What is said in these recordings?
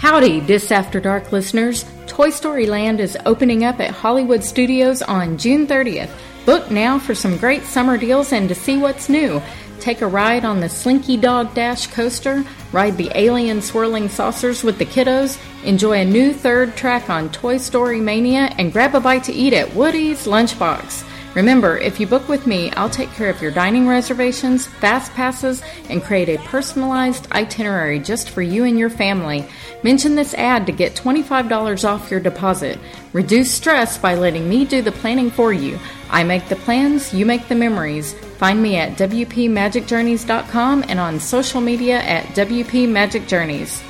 Howdy, Dis After Dark listeners. Toy Story Land is opening up at Hollywood Studios on June 30th. Book now for some great summer deals and to see what's new. Take a ride on the Slinky Dog Dash coaster, ride the alien swirling saucers with the kiddos, enjoy a new third track on Toy Story Mania, and grab a bite to eat at Woody's Lunchbox. Remember, if you book with me, I'll take care of your dining reservations, fast passes, and create a personalized itinerary just for you and your family. Mention this ad to get $25 off your deposit. Reduce stress by letting me do the planning for you. I make the plans, you make the memories. Find me at WPMagicJourneys.com and on social media at WPMagicJourneys.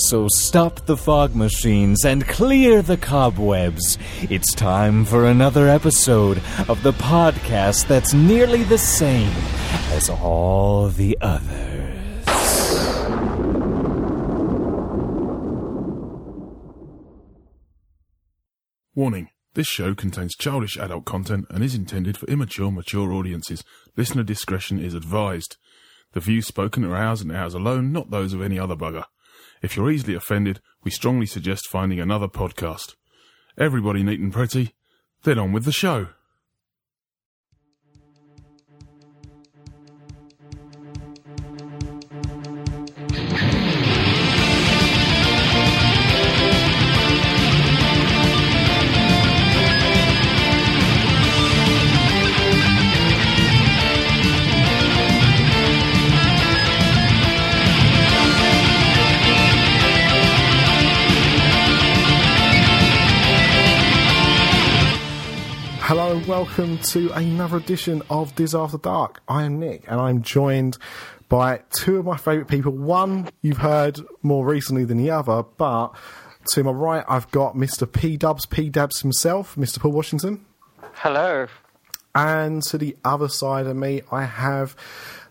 So stop the fog machines and clear the cobwebs. It's time for another episode of the podcast that's nearly the same as all the others. Warning this show contains childish adult content and is intended for immature, mature audiences. Listener discretion is advised. The views spoken are ours and ours alone, not those of any other bugger. If you're easily offended, we strongly suggest finding another podcast. Everybody neat and pretty, then on with the show. Welcome to another edition of Diz After Dark. I am Nick and I'm joined by two of my favourite people. One you've heard more recently than the other, but to my right I've got Mr. P Dubs, P Dabs himself, Mr. Paul Washington. Hello. And to the other side of me I have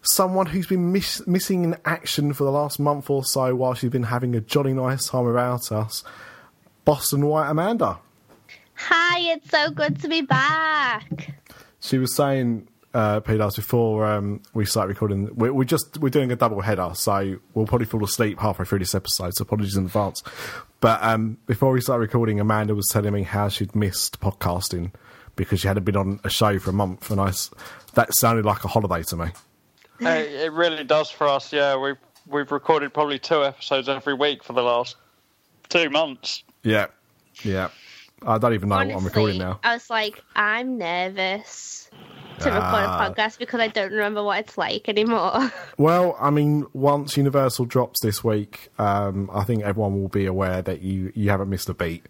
someone who's been miss- missing in action for the last month or so while she's been having a jolly nice time without us. Boston White Amanda. Hi, it's so good to be back. She was saying, uh, Peter, before um, we start recording, we, we just we're doing a double header, so we'll probably fall asleep halfway through this episode. So apologies in advance. But um, before we start recording, Amanda was telling me how she'd missed podcasting because she hadn't been on a show for a month, and I that sounded like a holiday to me. Uh, it really does for us. Yeah, we've we've recorded probably two episodes every week for the last two months. Yeah, yeah. I don't even know what I'm recording now. I was like, I'm nervous to record Ah. a podcast because I don't remember what it's like anymore. Well, I mean, once Universal drops this week, um, I think everyone will be aware that you, you haven't missed a beat.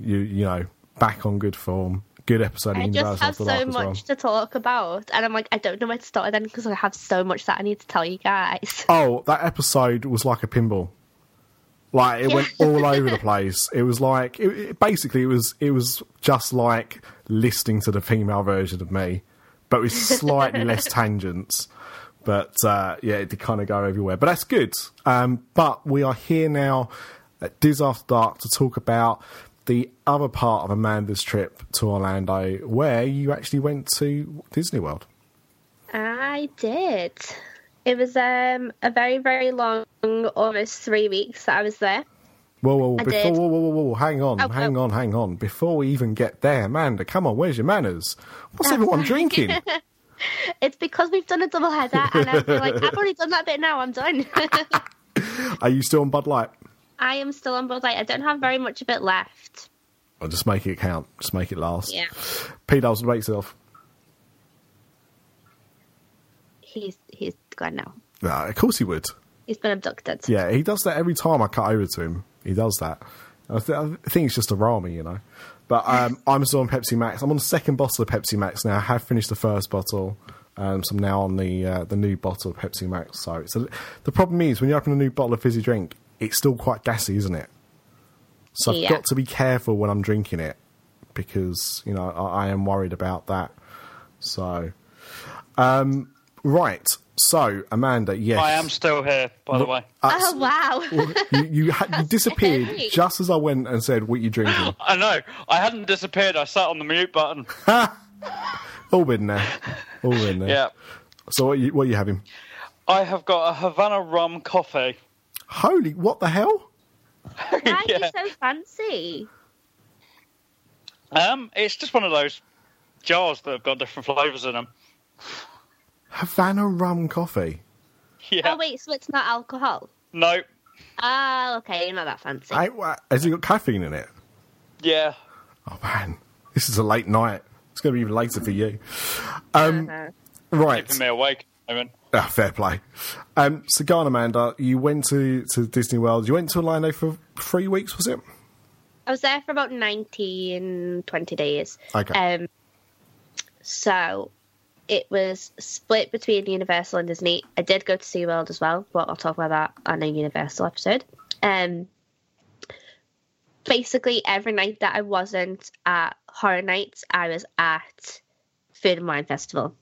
You you know, back on good form, good episode I Universal just have so as well. much to talk about, and I'm like, I don't know where to start then because I have so much that I need to tell you guys. Oh, that episode was like a pinball. Like it went all over the place. It was like it, it- basically it was it was just like listening to the female version of me, but with slightly less tangents. But uh, yeah, it did kind of go everywhere. But that's good. Um, but we are here now at Diz After Dark to talk about the other part of Amanda's trip to Orlando, where you actually went to Disney World. I did. It was um, a very, very long, almost three weeks that I was there. Whoa, whoa, whoa, before, whoa, whoa, whoa, whoa, hang on, Oh, hang oh. on, hang on. Before we even get there, Amanda, come on, where's your manners? What's everyone drinking? It's because we've done a double header, and I feel like I've already done that bit now. I'm done. Are you still on Bud Light? I am still on Bud Light. I don't have very much of it left. Or just make it count, just make it last. Yeah, Dubs wakes it off. he's he's now. Nah, of course he would. He's been abducted. Yeah, he does that every time I cut over to him. He does that. I, th- I think it's just a Rami, you know. But um, I'm still on Pepsi Max. I'm on the second bottle of Pepsi Max now. I have finished the first bottle. Um, so I'm now on the uh, the new bottle of Pepsi Max. So it's a, the problem is when you open a new bottle of fizzy drink, it's still quite gassy, isn't it? So I've got to be careful when I'm drinking it because you know I, I am worried about that. So, um, right. So Amanda, yes, I am still here, by the way. oh wow! you you, ha- you disappeared Hey. just as I went and said, "What are you drinking?" I know. I hadn't disappeared. I sat on the mute button. All been there. All been there. Yeah. So what you what you having? I have got a Havana rum coffee. Holy, what the hell? Why are you so fancy? Um, it's just one of those jars that have got different flavours in them. Havana rum coffee. Yeah. Oh wait, so it's not alcohol? No. Oh, okay, you're not that fancy. Hey, wha- has it got caffeine in it? Yeah. Oh man, this is a late night. It's going to be even later for you. Um, Uh-huh. right. Keeping me awake. I mean, Ah, fair play. Um, so, go on, Amanda. You went to, to Disney World. You went to Orlando for three weeks, was it? I was there for about 19, 20 days. Okay. Um, so it was split between Universal and Disney. I did go to SeaWorld as well, but I'll talk about that on a Universal episode. Um, basically, every night that I wasn't at Horror Nights, I was at Food and Wine Festival.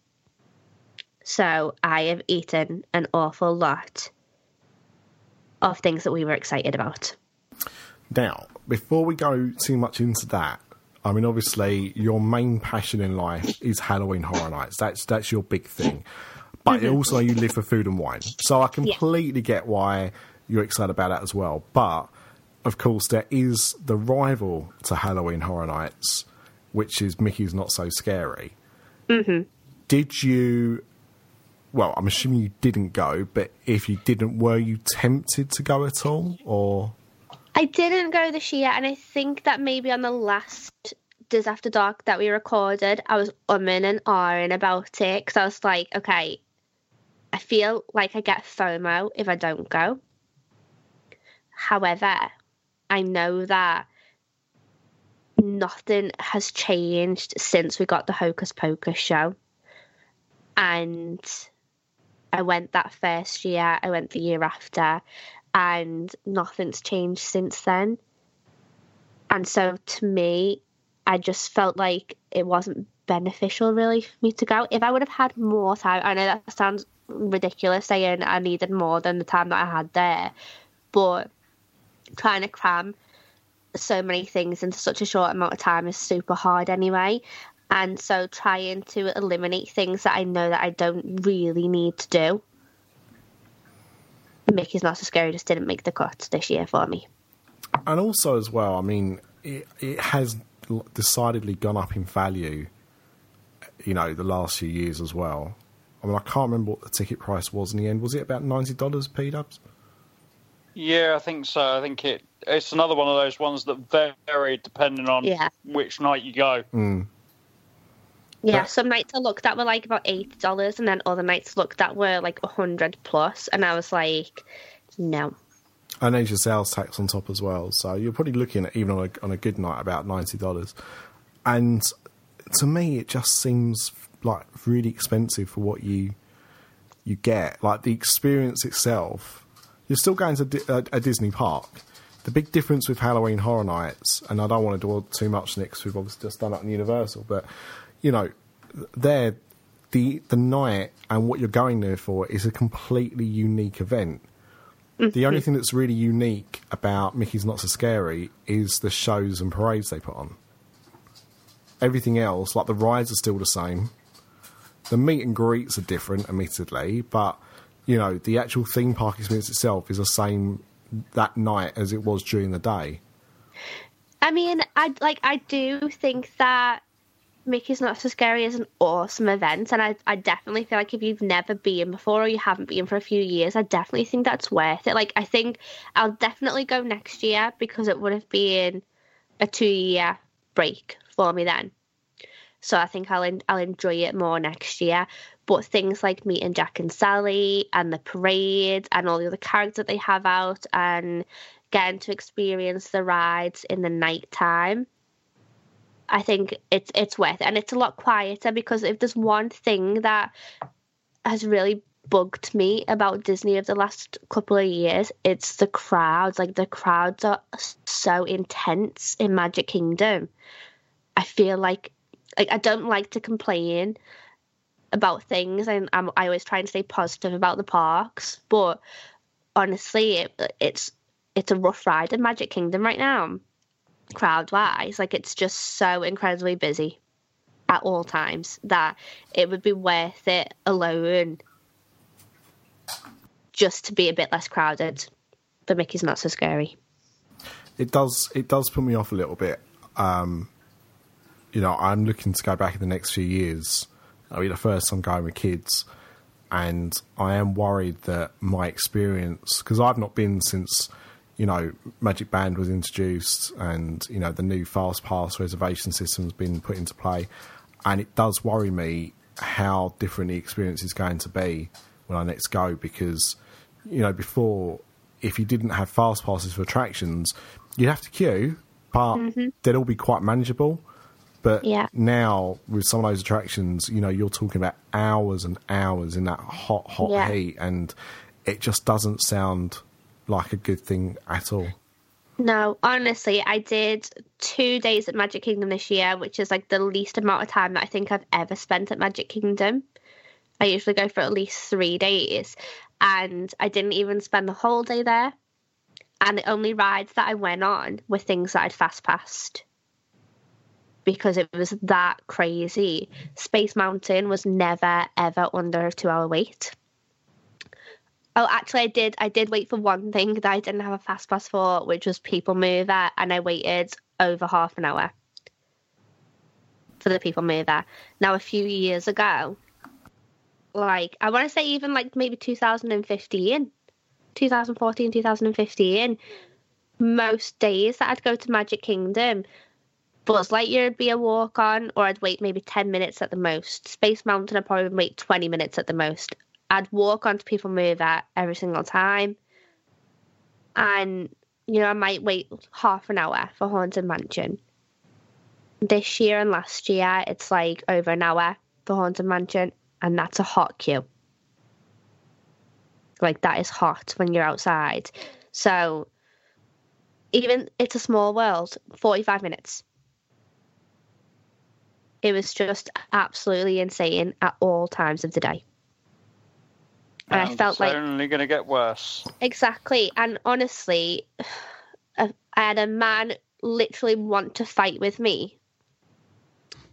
So I have eaten an awful lot of things that we were excited about. Now, before we go too much into that, I mean, obviously, your main passion in life is Halloween Horror Nights. That's that's your big thing. But also, you live for food and wine. So I completely get why you're excited about that as well. But of course, there is the rival to Halloween Horror Nights, which is Mickey's Not So Scary. Mm-hmm. Did you? Well, I'm assuming you didn't go, but if you didn't, were you tempted to go at all, or? I didn't go this year, and I think that maybe on the last Diz After Dark that we recorded, I was umming and ahhing about it because I was like, okay, I feel like I get FOMO if I don't go. However, I know that nothing has changed since we got the Hocus Pocus show. And I went that first year, I went the year after, and nothing's changed since then. And so to me, I just felt like it wasn't beneficial really for me to go. If I would have had more time, I know that sounds ridiculous saying I needed more than the time that I had there, but trying to cram so many things into such a short amount of time is super hard anyway. And so trying to eliminate things that I know that I don't really need to do. Mickey's Not So Scary just didn't make the cut this year for me. and also as well, I mean, it, it has decidedly gone up in value. You know, the last few years as well. I mean, I can't remember what the ticket price was in the end. Was it about ninety dollars, P Dubs? yeah, I think so. I think it. It's another one of those ones that vary depending on Yeah. which night you go. Mm. Yeah, But- some nights I looked at were like about eighty dollars, and then other nights looked at were like a hundred plus, and I was like, no. And there's your sales tax on top as well. So you're probably looking at even on a, on a good night about ninety dollars. And to me, it just seems like really expensive for what you you get. Like the experience itself, you're still going to a, uh, a Disney park. The big difference with Halloween Horror Nights, and I don't want to dwell too much next. We've obviously just done it in Universal, but you know, there the the night and what you're going there for is a completely unique event. The only mm-hmm. thing that's really unique about Mickey's Not So Scary is the shows and parades they put on. Everything else, like the rides, are still the same. The meet and greets are different, admittedly, but you know the actual theme park experience itself is the same that night as it was during the day. I mean, I like I do think that Mickey's Not So Scary is an awesome event, and I, I definitely feel like if you've never been before or you haven't been for a few years, I definitely think that's worth it. Like, I think I'll definitely go next year because it would have been a two year break for me then. So I think I'll I'll enjoy it more next year. But things like meeting Jack and Sally and the parade and all the other characters that they have out and getting to experience the rides in the night time. I think it's it's worth it, and it's a lot quieter because if there's one thing that has really bugged me about Disney of the last couple of years. It's the crowds. Like the crowds are so intense in Magic Kingdom. I feel like like I don't like to complain about things, and I'm, I always try and stay positive about the parks. But honestly, it, it's it's a rough ride in Magic Kingdom right now, crowd wise. Like it's just so incredibly busy at all times that it would be worth it alone just to be a bit less crowded. But Mickey's not so scary. It does. It does put me off a little bit. Um, you know, I'm looking to go back in the next few years. I'll be the first time going with kids, and I am worried that my experience, because I've not been since you know Magic Band was introduced, and you know the new Fast Pass reservation system has been put into play, and it does worry me how different the experience is going to be when I next go because you know before if you didn't have fast passes for attractions you'd have to queue but mm-hmm. they'd all be quite manageable but yeah. now with some of those attractions you know you're talking about hours and hours in that hot hot yeah. heat and it just doesn't sound like a good thing at all no, honestly, I did two days at Magic Kingdom this year, which is like the least amount of time that I think I've ever spent at Magic Kingdom. I usually go for at least three days, and I didn't even spend the whole day there. And the only rides that I went on were things that I'd fast passed because it was that crazy. Space Mountain was never ever under a two hour wait. Oh, actually, I did. I did wait for one thing that I didn't have a fast pass for, which was People Mover, and I waited over half an hour for the People Mover. Now, a few years ago, like I want to say even like maybe 2015, 2014, 2015. Most days that I'd go to Magic Kingdom, Buzz Lightyear would be a walk on, or I'd wait maybe 10 minutes at the most. Space Mountain, I'd probably wait 20 minutes at the most. I'd walk on to People Mover every single time. And, you know, I might wait half an hour for Haunted Mansion. This year and last year, it's like over an hour for Haunted Mansion, and that's a hot queue. Like, that is hot when you're outside. So, even It's a Small World, 45 minutes. It was just absolutely insane at all times of the day. And, I felt like it's only going to get worse. Exactly, and honestly, I had a man literally want to fight with me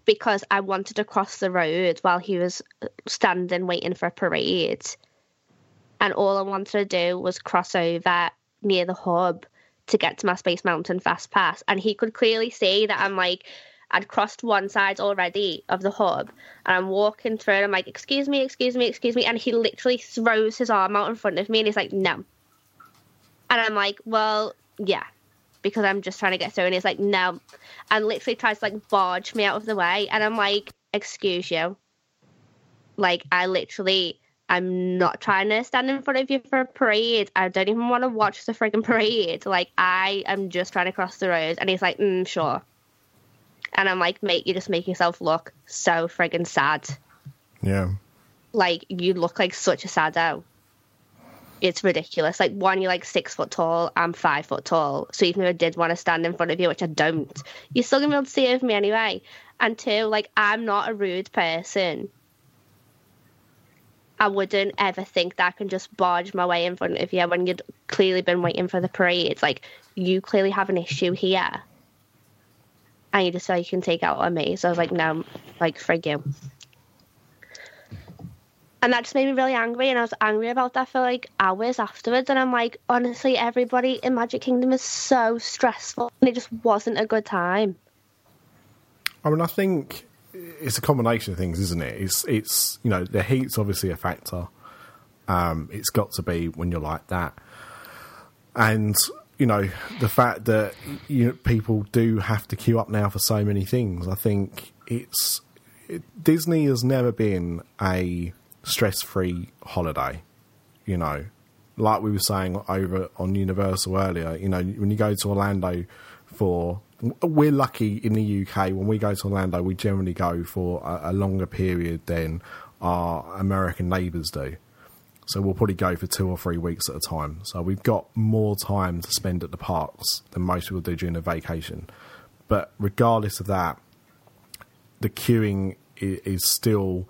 because I wanted to cross the road while he was uh, standing waiting for a parade. And all I wanted to do was cross over near the hub to get to my Space Mountain Fast Pass. And he could clearly see that I'm like, I'd crossed one side already of the hub and I'm walking through and I'm like, excuse me, excuse me, excuse me. And he literally throws his arm out in front of me and he's like, no. And I'm like, well, yeah, because I'm just trying to get through. And he's like, no. And literally tries to like barge me out of the way. And I'm like, excuse you. Like, I literally, I'm not trying to stand in front of you for a parade. I don't even want to watch the frigging parade. Like, I am just trying to cross the road. And he's like, mm, sure. And I'm like, mate, you just make yourself look so friggin' sad. Yeah. Like, you look like such a saddo. It's ridiculous. Like, one, you're like six foot tall, I'm five foot tall. So even if I did want to stand in front of you, which I don't, you're still going to be able to see over me anyway. And two, like, I'm not a rude person. I wouldn't ever think that I can just barge my way in front of you when you'd clearly been waiting for the parade. It's like, you clearly have an issue here and you just so you can take out on me. So I was like, no, like, frig you. And that just made me really angry, and I was angry about that for like hours afterwards. And I'm like, honestly, everybody in Magic Kingdom is so stressful, and it just wasn't a good time. I mean, I think it's a combination of things, isn't it? It's it's you know the heat's obviously a factor. Um, it's got to be when you're like that, and you know the fact that you know, people do have to queue up now for so many things. I think it's it, Disney has never been a stress-free holiday. You know, like we were saying over on Universal earlier. You know, when you go to Orlando for we're lucky in the UK when we go to Orlando, we generally go for a, a longer period than our American neighbours do. So we'll probably go for two or three weeks at a time. So we've got more time to spend at the parks than most people do during a vacation. But regardless of that, the queuing is, still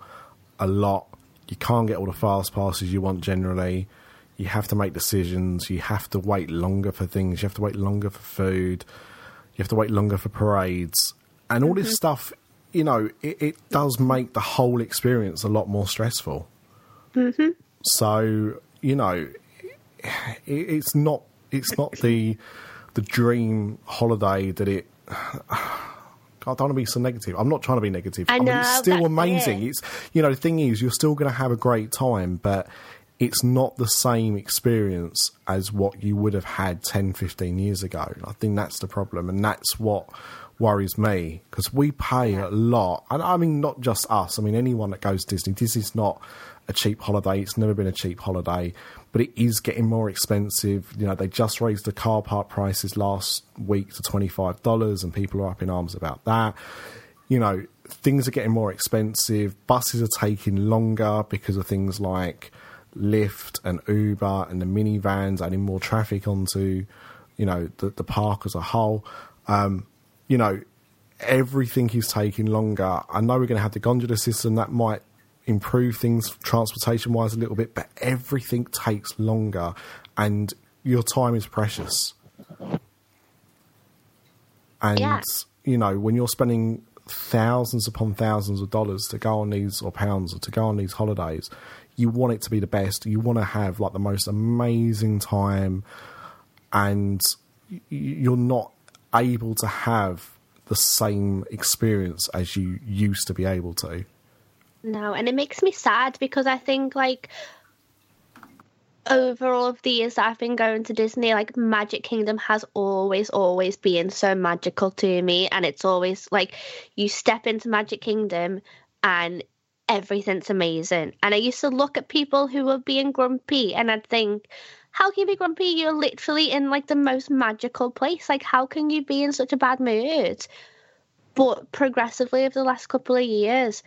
a lot. You can't get all the fast passes you want generally. You have to make decisions. You have to wait longer for things. You have to wait longer for food. You have to wait longer for parades. And all this stuff, you know, it, it does make the whole experience a lot more stressful. Mm-hmm. So you know, it, it's not it's not the the dream holiday that it. I don't want to be so negative. I'm not trying to be negative. I mean, know, it's still amazing. it. It's you know the thing is you're still going to have a great time, but it's not the same experience as what you would have had 10, 15 years ago. I think that's the problem, and that's what worries me because we pay a lot, and I mean not just us. I mean anyone that goes to Disney. is not a cheap holiday. It's never been a cheap holiday, but it is getting more expensive. You know, they just raised the car park prices last week to twenty five dollars, and people are up in arms about that. You know, things are getting more expensive. Buses are taking longer because of things like Lyft and Uber and the minivans adding more traffic onto, you know, the, the park as a whole. Um, you know, everything is taking longer. I know we're going to have the gondola system that might improve things transportation wise a little bit, but everything takes longer and your time is precious. And, Yeah. you know, when you're spending thousands upon thousands of dollars to go on these, or pounds, or to go on these holidays, you want it to be the best. You want to have like the most amazing time, and you're not able to have the same experience as you used to be able to. No, and it makes me sad because I think like over all of the years that I've been going to Disney, like Magic Kingdom has always, always been so magical to me. And it's always like you step into Magic Kingdom and everything's amazing. And I used to look at people who were being grumpy and I'd think, how can you be grumpy? You're literally in like the most magical place. Like, how can you be in such a bad mood? But progressively over the last couple of years,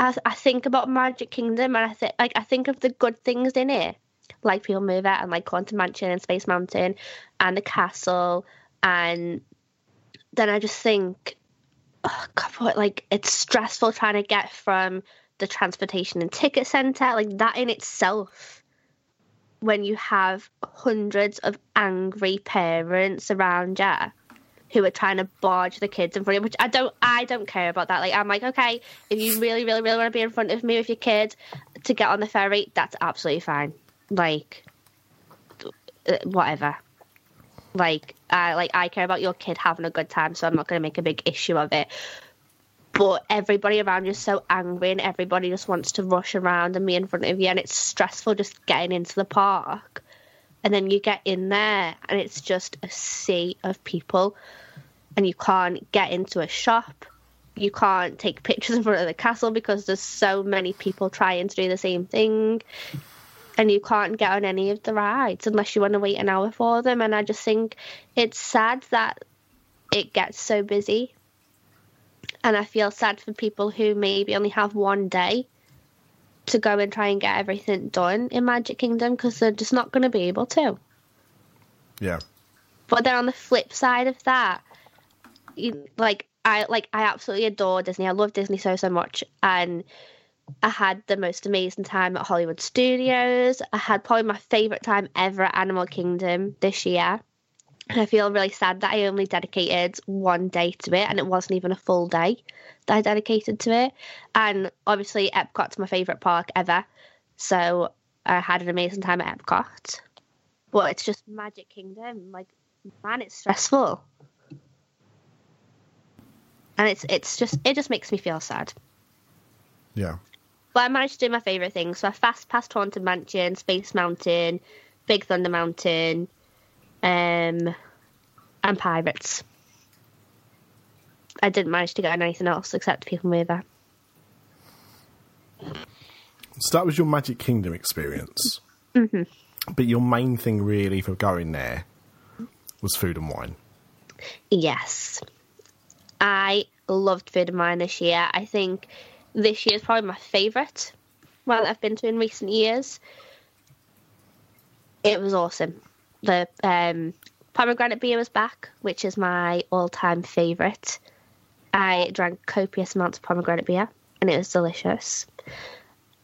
I, I think about Magic Kingdom and I think like I think of the good things in it, like People Mover and like Haunted Mansion and Space Mountain and the castle, and then I just think, oh God, what, like it's stressful trying to get from the transportation and ticket center, like that in itself. When you have hundreds of angry parents around you who are trying to barge the kids in front of which I don't I don't care about that. Like I'm like, okay, if you really, really, really want to be in front of me with your kid to get on the ferry, that's absolutely fine. Like uh, whatever. Like I like I care about your kid having a good time, so I'm not gonna make a big issue of it. But everybody around you is so angry and everybody just wants to rush around and be in front of you and it's stressful just getting into the park. And then you get in there and it's just a sea of people and you can't get into a shop. You can't take pictures in front of the castle because there's so many people trying to do the same thing. And you can't get on any of the rides unless you want to wait an hour for them. And I just think it's sad that it gets so busy. And I feel sad for people who maybe only have one day to go and try and get everything done in Magic Kingdom because they're just not going to be able to. Yeah. But then on the flip side of that, you, like I like I absolutely adore Disney. I love Disney so so much, and I had the most amazing time at Hollywood Studios. I had probably my favorite time ever at Animal Kingdom this year. And I feel really sad that I only dedicated one day to it, and it wasn't even a full day that I dedicated to it. And obviously, Epcot's my favorite park ever, so I had an amazing time at Epcot. But it's just Magic Kingdom, like man, it's stressful, and it's it's just it just makes me feel sad. Yeah. But I managed to do my favourite things. So I fast passed Haunted Mansion, Space Mountain, Big Thunder Mountain, um, and Pirates. I didn't manage to get anything else except People Mover. So that was your Magic Kingdom experience. Mm-hmm. But your main thing, really, for going there was food and wine. Yes. I loved Food and Wine this year. I think this year is probably my favourite one that I've been to in recent years. It was awesome. The um, pomegranate beer was back, which is my all-time favourite. I drank copious amounts of pomegranate beer, and it was delicious.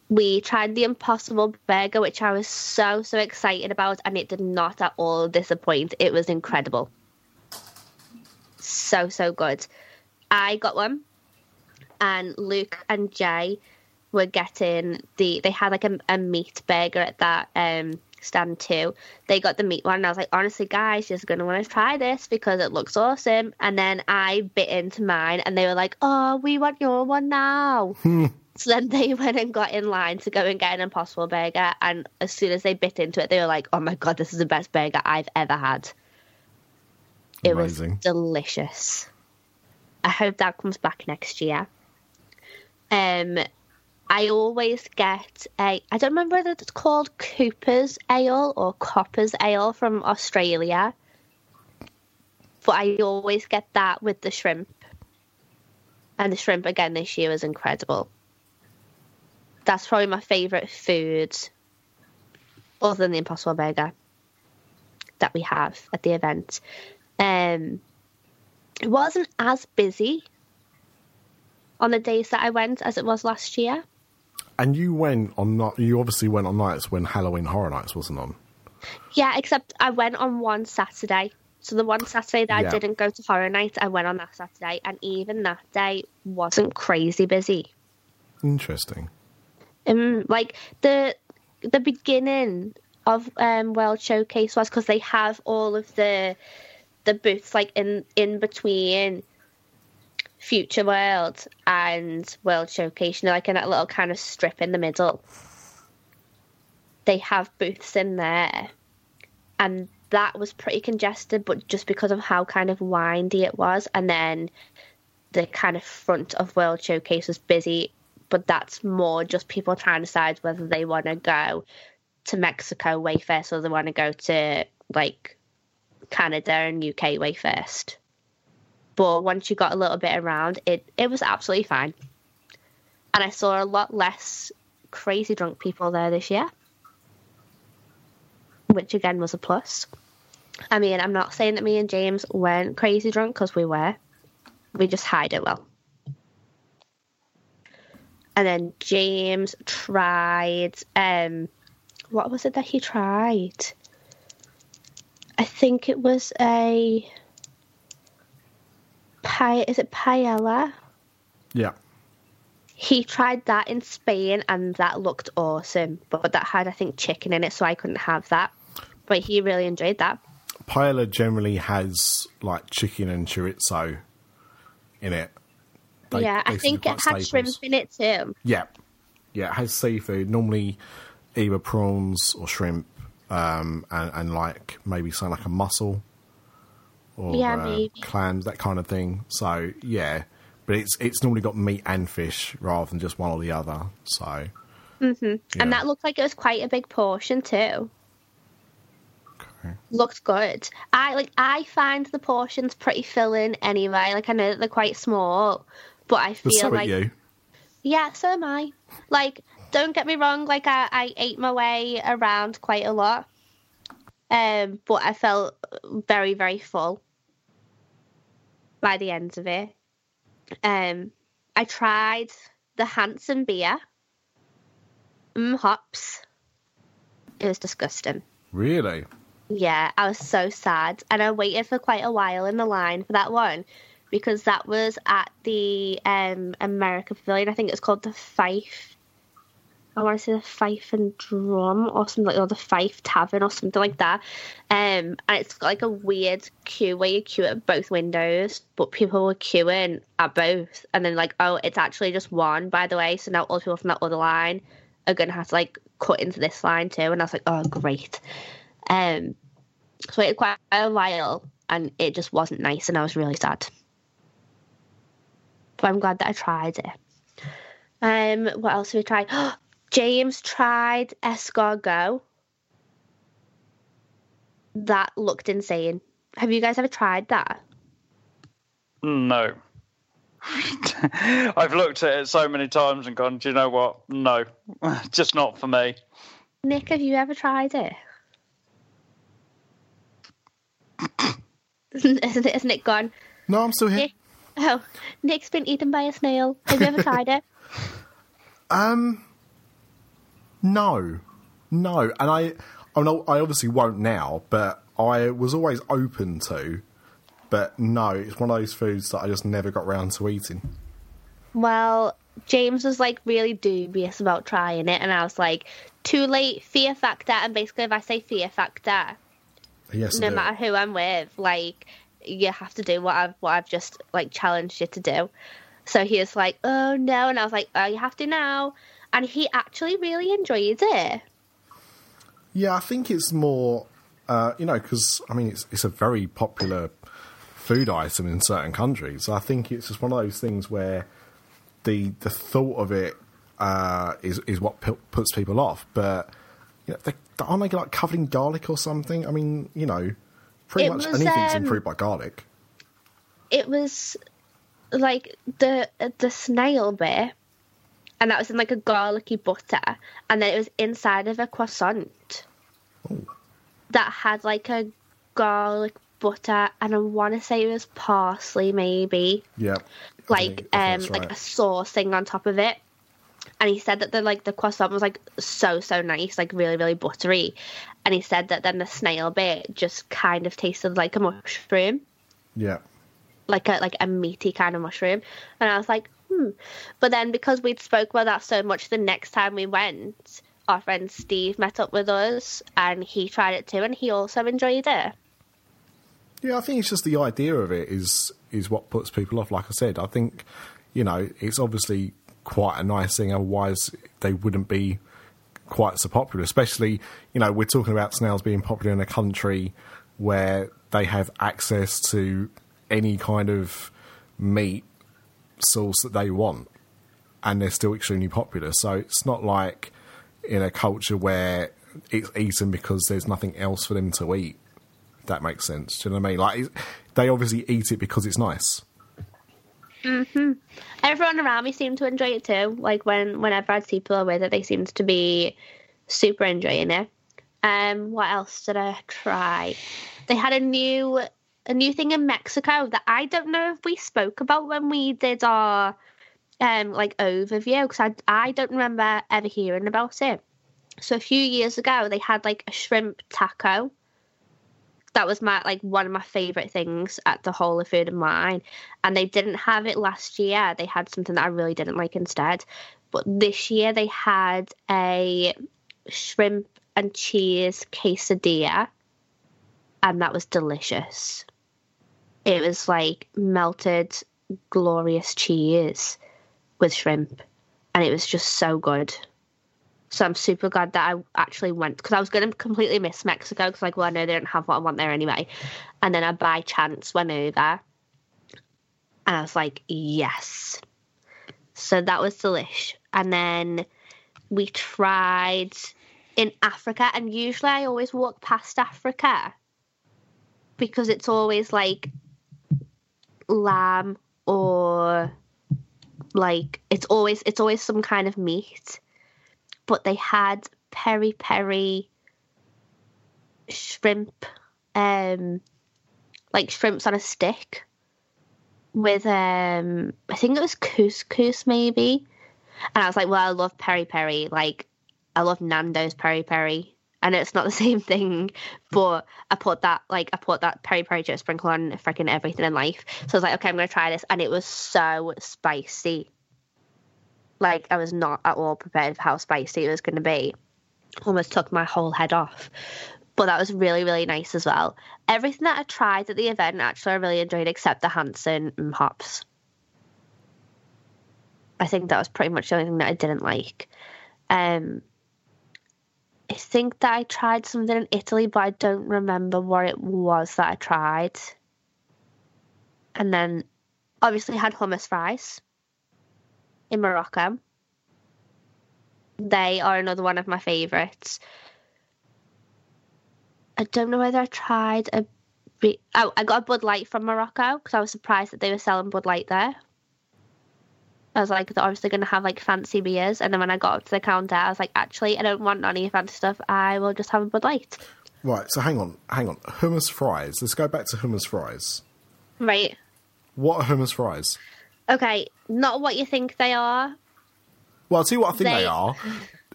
We tried the Impossible Burger, which I was so so excited about, and it did not at all disappoint. It was incredible, so so good. I got one, and Luke and Jay were getting the. They had like a, a meat burger at that um, stand too. They got the meat one, and I was like, honestly, guys, you're gonna want to try this because it looks awesome. And then I bit into mine, and they were like, oh, we want your one now. so then they went and got in line to go and get an Impossible Burger, and as soon as they bit into it, they were like, oh my god, this is the best burger I've ever had. It Amazing. was delicious. I hope that comes back next year. Um, I always get a. I don't remember whether it's called Cooper's Ale or Copper's Ale from Australia, but I always get that with the shrimp. And the shrimp again this year was incredible. That's probably my favourite food, other than the Impossible Burger that we have at the event. Um, it wasn't as busy on the days that I went as it was last year. And you went on not you obviously went on nights when Halloween Horror Nights wasn't on. Yeah, except I went on one Saturday. So the one Saturday that Yeah. I didn't go to Horror Night, I went on that Saturday, and even that day wasn't crazy busy. Interesting. Um, like the the beginning of um, World Showcase was because they have all of the the booths like in in between Future World and World Showcase, you know, like in that little kind of strip in the middle. They have booths in there, and that was pretty congested, but just because of how kind of windy it was, and then the kind of front of World Showcase was busy, but that's more just people trying to decide whether they want to go to Mexico way first or they want to go to like Canada and UK way first. But once you got a little bit around, it it was absolutely fine, and I saw a lot less crazy drunk people there this year, which again was a plus. I mean, I'm not saying that me and James weren't crazy drunk because we were. We just hide it well. And then James tried um what was it that he tried? I think it was a pie is it paella? Yeah. He tried that in Spain and that looked awesome, but that had I think chicken in it, so I couldn't have that. But he really enjoyed that. Paella generally has like chicken and chorizo in it. They yeah, I think it had shrimp in it too. Yeah. Yeah, it has seafood, normally either prawns or shrimp, um, and, and like maybe something like a mussel or Yeah, uh, clams, that kind of thing. So yeah, but it's it's normally got meat and fish rather than just one or the other. So And that looked like it was quite a big portion too. okay. Looked good. I like I find the portions pretty filling anyway. Like I know that they're quite small, but I but feel so like are you. yeah, so am I. Like don't get me wrong, like I, I ate my way around quite a lot. Um, but I felt very, very full by the end of it. Um, I tried the Hanson beer. Mm, hops. It was disgusting. Really? Yeah, I was so sad. And I waited for quite a while in the line for that one because that was at the um, America Pavilion. I think it's called the Fife. I want to say the Fife and Drum or something like or the Fife Tavern or something like that. Um, and it's got like a weird queue where you queue at both windows, but people were queuing at both. And then like, oh, it's actually just one, by the way. So now all people from that other line are gonna have to like cut into this line too. And I was like, oh, great. Um, so it quite a while, and it just wasn't nice, and I was really sad. But I'm glad that I tried it. Um, what else have we tried? James tried escargot. That looked insane. Have you guys ever tried that? No. I've looked at it so many times and gone, do you know what? No, just not for me. Nick, have you ever tried it? isn't, it, isn't it gone? No, I'm still here. Nick, oh, Nick's been eaten by a snail. Have you ever tried it? Um, no, no, and I, I, mean, I obviously won't now, but I was always open to. But no, it's one of those foods that I just never got round to eating. Well, James was like really dubious about trying it, and I was like, too late, fear factor. And basically, if I say fear factor, Yes, no matter who I'm with, like you have to do what I've what I've just like challenged you to do. So he was like, "Oh no," and I was like, "Oh, you have to now." And he actually really enjoyed it. Yeah, I think it's more, uh, you know, because I mean, it's it's a very popular food item in certain countries. I think it's just one of those things where the the thought of it uh, is is what p- puts people off. But you know, they, aren't they like covered in garlic or something? I mean, you know, pretty It much was, anything's um, improved by garlic. It was like the the snail bit, and that was in like a garlicky butter, and then it was inside of a croissant that had like a garlic butter, and I want to say it was parsley, maybe. Yeah, like um that's like a sauce thing on top of it. And he said that the like the croissant was like so so nice, like really really buttery. And he said that then the snail bit just kind of tasted like a mushroom, yeah. like a like a meaty kind of mushroom. And I was like, hmm. But then because we'd spoke about that so much, the next time we went, our friend Steve met up with us, and he tried it too, and he also enjoyed it. Yeah, I think it's just the idea of it is is what puts people off. Like I said, I think you know it's obviously quite a nice thing. Otherwise, they wouldn't be quite so popular. Especially, you know, we're talking about snails being popular in a country where they have access to any kind of meat source that they want, and they're still extremely popular. So it's not like in a culture where it's eaten because there's nothing else for them to eat that makes sense. Do you know what I mean? Like, they obviously eat it because it's nice. Hmm. everyone around me seemed to enjoy it too. Like when whenever I'd see people with it, they seemed to be super enjoying it. Um, what else did I try? They had a new a new thing in Mexico that I don't know if we spoke about when we did our um like overview because I I don't remember ever hearing about it. So a few years ago, they had like a shrimp taco. That was my like one of my favorite things at the whole of Food and Wine and they didn't have it last year. They had something that I really didn't like instead. But this year they had a shrimp and cheese quesadilla, and that was delicious. It was like melted, glorious cheese with shrimp, and it was just so good. So I'm super glad that I actually went because I was going to completely miss Mexico because like, well, I know they don't have what I want there anyway, and then I by chance went over and I was like, yes. So that was delish. And then we tried in Africa, and usually I always walk past Africa because it's always like lamb or like it's always it's always some kind of meat. But they had peri peri shrimp, um, like shrimps on a stick with um I think it was couscous maybe. And I was like, well, I love peri peri. Like I love Nando's peri peri. And it's not the same thing, but I put that like I put that peri peri chip sprinkle on freaking everything in life. So I was like, okay, I'm gonna try this, and it was so spicy. Like I was not at all prepared for how spicy it was gonna be. Almost took my whole head off but that was really really nice as well. Everything that I tried at the event actually I really enjoyed except the Hanson hops. I think that was pretty much the only thing that I didn't like. Um, I think that I tried something in Italy, but I don't remember what it was that I tried. And then obviously had hummus fries in Morocco. They are another one of my favourites. I don't know whether I tried a. Oh, I got a Bud Light from Morocco because I was surprised that they were selling Bud Light there. I was like, they're obviously going to have like fancy beers, and then when I got up to the counter, I was like, actually, I don't want any fancy stuff. I will just have a Bud Light. Right, so hang on, hang on. Hummus fries. Let's go back to hummus fries. Right. What are hummus fries? Okay, not what you think they are. Well, I'll tell you what I think they, They- are.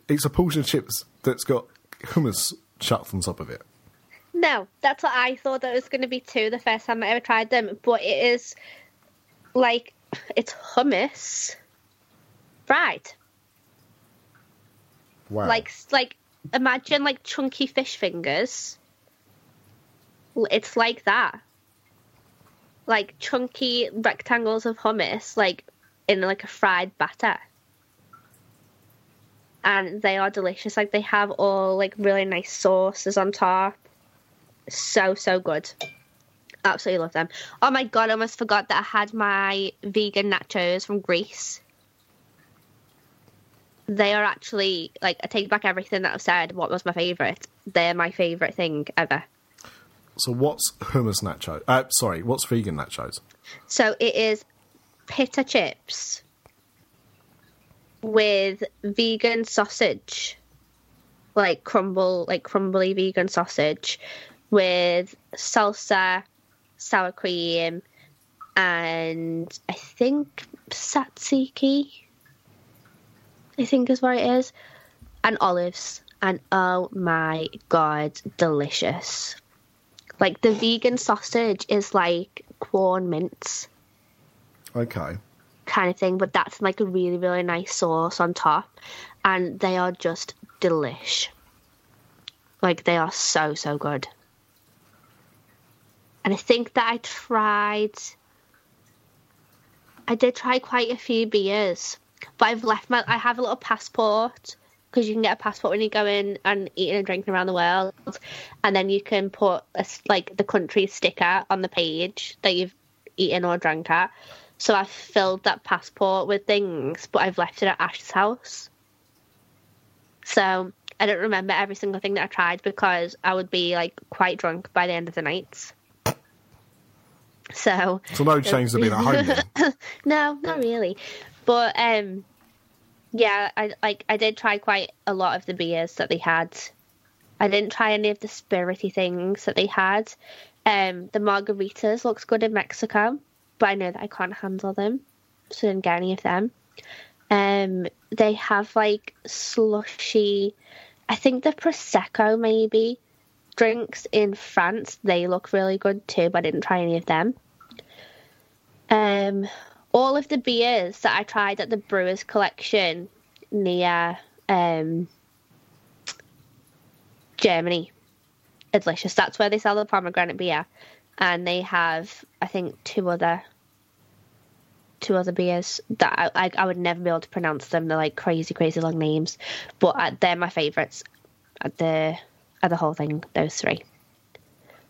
It's a portion of chips that's got hummus chucked on top of it. No, that's what I thought that was going to be too the first time I ever tried them. But it is like it's hummus fried. Wow. Like like imagine like chunky fish fingers. It's like that. Like chunky rectangles of hummus, like in like a fried batter. And they are delicious. Like they have all like really nice sauces on top. So so good. Absolutely love them. Oh my god, I almost forgot that I had my vegan nachos from Greece they are actually like I take back everything that I've said. What was my favorite? They're my favorite thing ever. so what's hummus nacho? Uh, sorry, what's vegan nachos? So it is pita chips with vegan sausage, like crumble, like crumbly vegan sausage with salsa, sour cream, and I think tzatziki. I think is what it is, and olives. And oh my god, delicious! Like the vegan sausage is like corn mince Okay. kind of thing, but that's like a really, really nice sauce on top, and they are just delish. Like they are so, so good. And I think that I tried. I did try quite a few beers, but I've left my. I have a little passport because you can get a passport when you go in and eating and drinking around the world, and then you can put a, like the country sticker on the page that you've eaten or drank at. So I filled that passport with things, but I've left it at Ash's house. So I don't remember every single thing that I tried because I would be like quite drunk by the end of the night. So So no change to being at home then. no, not really. But um yeah, I like I did try quite a lot of the beers that they had. I didn't try any of the spirity things that they had. Um the margaritas looks good in Mexico, but I know that I can't handle them. So I didn't get any of them. Um they have like slushy I think the prosecco maybe drinks in France, they look really good too, but I didn't try any of them. Um, all of the beers that I tried at the Brewers Collection near um, Germany are delicious. That's where they sell the pomegranate beer, and they have I think two other two other beers that I, I, would never be able to pronounce them. They're like crazy, crazy long names, but uh, they're my favourites. At the at the whole thing, those three.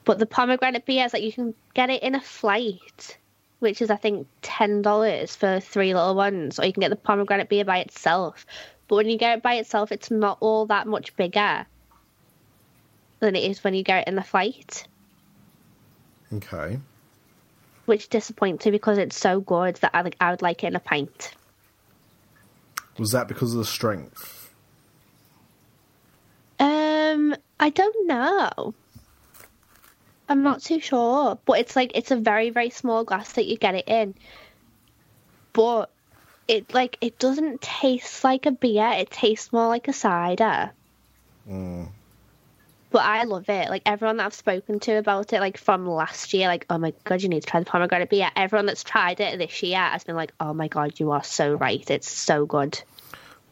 But the pomegranate beer is like you can get it in a flight, which is I think ten dollars for three little ones, or you can get the pomegranate beer by itself. But when you get it by itself, it's not all that much bigger than it is when you get it in the flight, Okay. which disappoints me because it's so good that I like I would like it in a pint. Was that because of the strength? Um, I don't know. I'm not too sure, but it's like it's a very very small glass that you get it in. But it like it doesn't taste like a beer. It tastes more like a cider. Mm. But I love it. Like everyone that I've spoken to about it, like from last year, like oh my god, you need to try the pomegranate beer. Everyone that's tried it this year has been like, oh my god, you are so right. It's so good.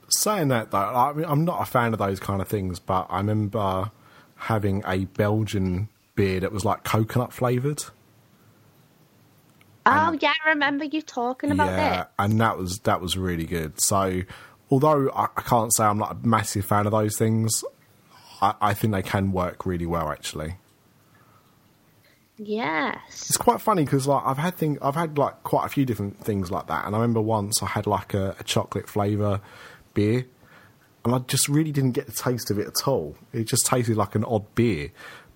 Saying that though, I mean, I'm not a fan of those kind of things, but I remember having a Belgian beer that was like coconut flavored. Oh yeah, I remember you talking about that. yeah, it. and that was that was really good. So, although I, I can't say I'm not a massive fan of those things, I, I think they can work really well. Actually, Yes. it's quite funny because like I've had thing I've had like quite a few different things like that, and I remember once I had like a, a chocolate flavour beer, and I just really didn't get the taste of it at all. It just tasted like an odd beer.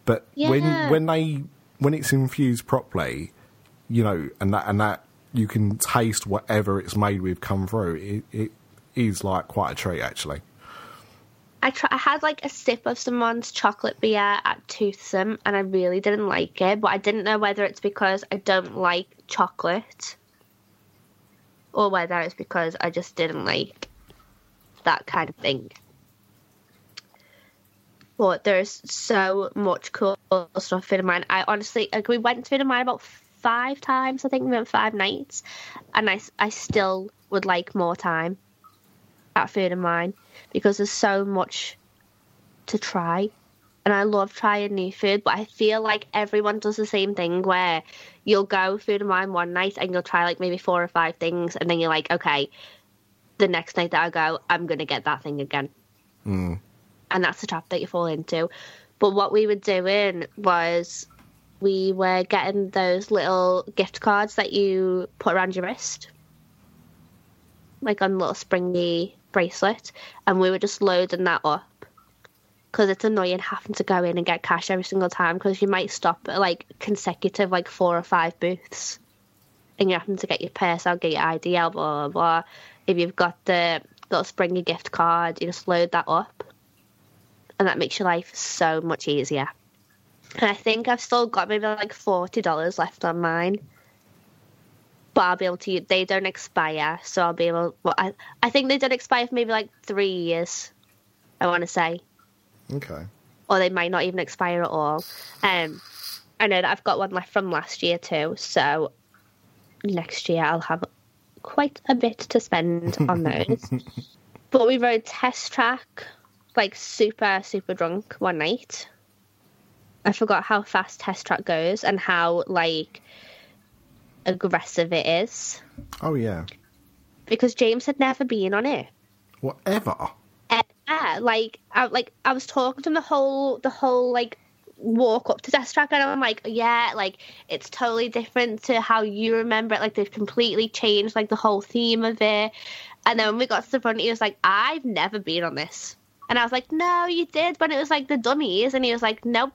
But when when they when it's infused properly, you know, and that and that you can taste whatever it's made with come through. It, it is like quite a treat actually. I try, I had like a sip of someone's chocolate beer at Toothsome, and I really didn't like it. But I didn't know whether it's because I don't like chocolate, or whether it's because I just didn't like that kind of thing. But there's so much cool stuff in mine. I honestly, like, we went to mine about five times. I think we went five nights, and I, I still would like more time at Food and Wine because there's so much to try. And I love trying new food, but I feel like everyone does the same thing where you'll go Food and Wine one night and you'll try like maybe four or five things, and then you're like, okay, the next night that I go, I'm going to get that thing again. Mm. And that's the trap that you fall into. But what we were doing was we were getting those little gift cards that you put around your wrist, like on a little springy bracelet, and we were just loading that up because it's annoying having to go in and get cash every single time because you might stop at like consecutive like four or five booths and you're having to get your purse out, get your ID blah blah blah. If you've got the little springy gift card, you just load that up, and that makes your life so much easier. And I think I've still got maybe like forty dollars left on mine. But I'll be able to. They don't expire, so I'll be able. Well, I I think they don't expire for maybe like three years. I want to say, Okay. or they might not even expire at all. Um, I know that I've got one left from last year too, so next year I'll have quite a bit to spend on those. but we rode test track, like super super drunk one night. I forgot how fast test track goes and how like aggressive it is Oh yeah. because James had never been on it. Whatever. Yeah, like I like I was talking to him the whole the whole like walk up to Test Track and I'm like, yeah, like it's totally different to how you remember it. Like they've completely changed like the whole theme of it. And then when we got to the front, he was like, I've never been on this. And I was like, No, you did when it was like the dummies. And he was like, Nope,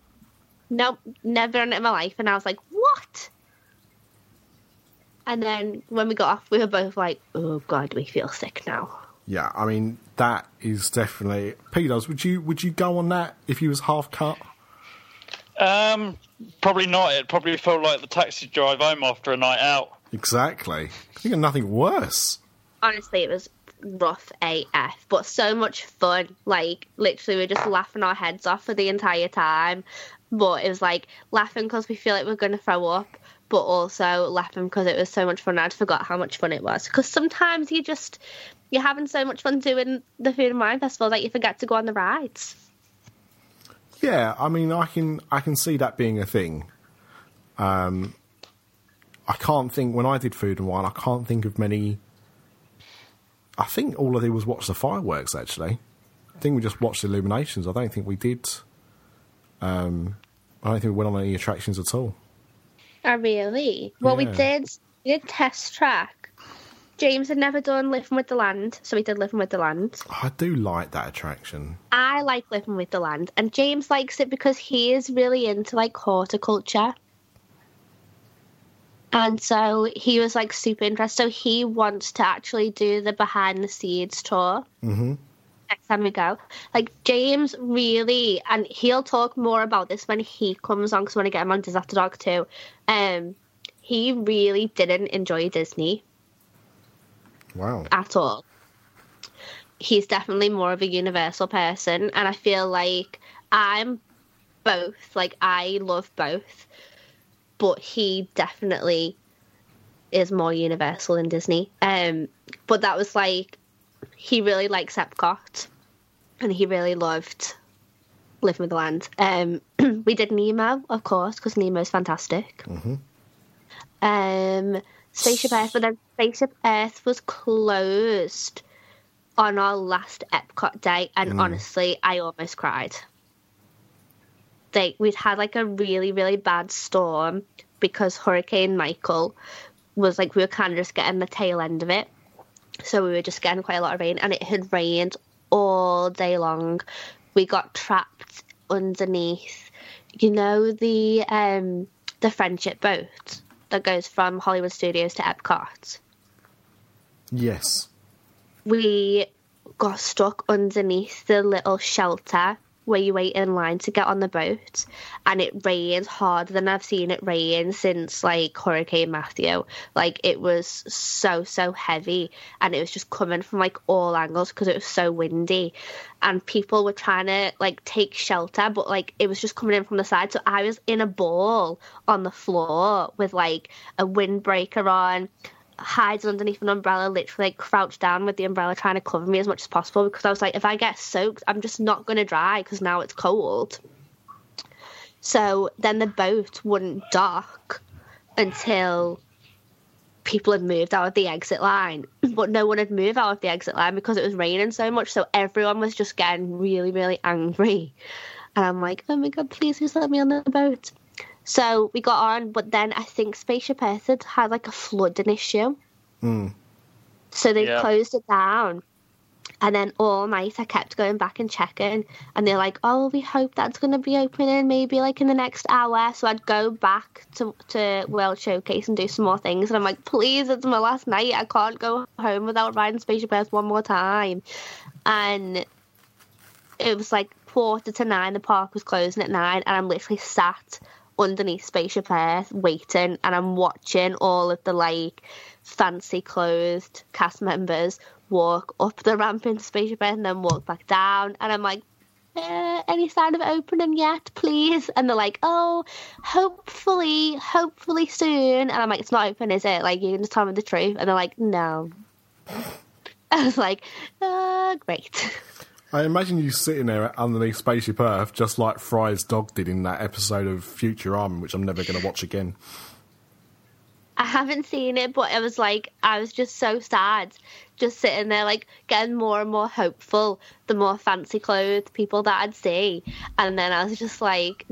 nope, never done it in my life. And I was like, What? And then when we got off, we were both like, Oh God, we feel sick now. Yeah, I mean that is definitely. Pedos, would you would you go on that if you was half cut? Um, probably not. It probably felt like the taxi drive home after a night out. Exactly. You got nothing worse. honestly, it was rough AF, but so much fun. Like, literally, we are just laughing our heads off for the entire time. But it was like laughing because we feel like we're going to throw up, but also laughing because it was so much fun. I'd forgot how much fun it was. Because sometimes you just, you're having so much fun doing the Food and Wine Festival that you forget to go on the rides. Yeah, I mean, I can I can see that being a thing. Um, I can't think when I did food and wine. I can't think of many. I think all I did was watch the fireworks. Actually, I think we just watched the illuminations. I don't think we did. Um, I don't think we went on any attractions at all. Oh, really? Well, we did, we did test track. James had never done Living with the Land, so we did Living with the Land. I do like that attraction. I like living with the land, and James likes it because he is really into like horticulture. And so he was like super interested. So he wants to actually do the behind the scenes tour hmm next time we go. Like James really, and he'll talk more about this when he comes on because when I want to get him on Diz After Dark too. Um, he really didn't enjoy Disney Wow. at all. He's definitely more of a universal person, and I feel like I'm both. Like I love both, but he definitely is more universal than Disney. Um, but that was like he really likes Epcot, and he really loved Living with the Land. Um, we did Nemo, of course, because Nemo's fantastic. Um, Spaceship Earth, but then Spaceship Earth was closed on our last Epcot day, and honestly, I almost cried. They we'd had like a really really bad storm because Hurricane Michael was like we were kind of just getting the tail end of it, so we were just getting quite a lot of rain, and it had rained all day long. We got trapped underneath, you know the um the friendship boat that goes from Hollywood Studios to Epcot Yes. we got stuck underneath the little shelter where you wait in line to get on the boat? And it rained harder than I've seen it rain since like Hurricane Matthew. Like it was so so heavy and it was just coming from like all angles because it was so windy. And people were trying to like take shelter but like it was just coming in from the side. So I was in a ball on the floor with like a windbreaker on hides underneath an umbrella, literally like crouched down with the umbrella trying to cover me as much as possible because I was like, if I get soaked, I'm just not going to dry because now it's cold. So then the boat wouldn't dock until people had moved out of the exit line, but no one had moved out of the exit line because it was raining so much. So everyone was just getting really, really angry. And I'm like, oh my god, please just let me on the boat. So we got on, but then I think Spaceship Earth had, had like a flooding issue. Mm. So they Yeah. closed it down. And then all night I kept going back and checking. And they're like, oh, we hope that's going to be opening maybe like in the next hour. So I'd go back to, to World Showcase and do some more things. And I'm like, please, it's my last night. I can't go home without riding Spaceship Earth one more time. And it was like quarter to nine. The park was closing at nine. And I'm literally sat underneath Spaceship Earth waiting. And I'm watching all of the like fancy clothed cast members walk up the ramp into Spaceship Earth and then walk back down. And I'm like, eh, any sign of opening yet, please? And they're like, oh, hopefully, hopefully soon. And I'm like, it's not open, is it? Like, you can just tell me the truth. And they're like, no. I was like, uh, great. I imagine you sitting there underneath Spaceship Earth, just like Fry's dog did in that episode of *Future Futurama, which I'm never going to watch again. I haven't seen it, but it was like I was just so sad, just sitting there, like getting more and more hopeful the more fancy clothes people that I'd see, and then I was just like,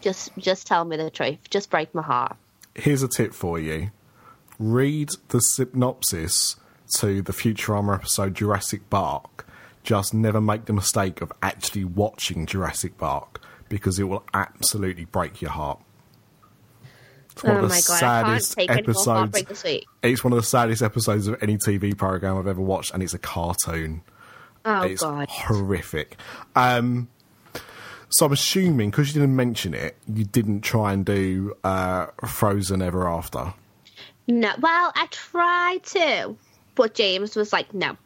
just just tell me the truth, just break my heart. Here's a tip for you read the synopsis to the Futurama episode Jurassic Bark. Just never make the mistake of actually watching Jurassic Bark because it will absolutely break your heart. It's one oh of the my god, saddest take any more episodes. heartbreak this week. It's one of the saddest episodes of any TV program I've ever watched, and it's a cartoon. Oh it's god, horrific. Um, so I'm assuming because you didn't mention it, you didn't try and do uh, Frozen Ever After. no. Well, I tried to, but James was like, no.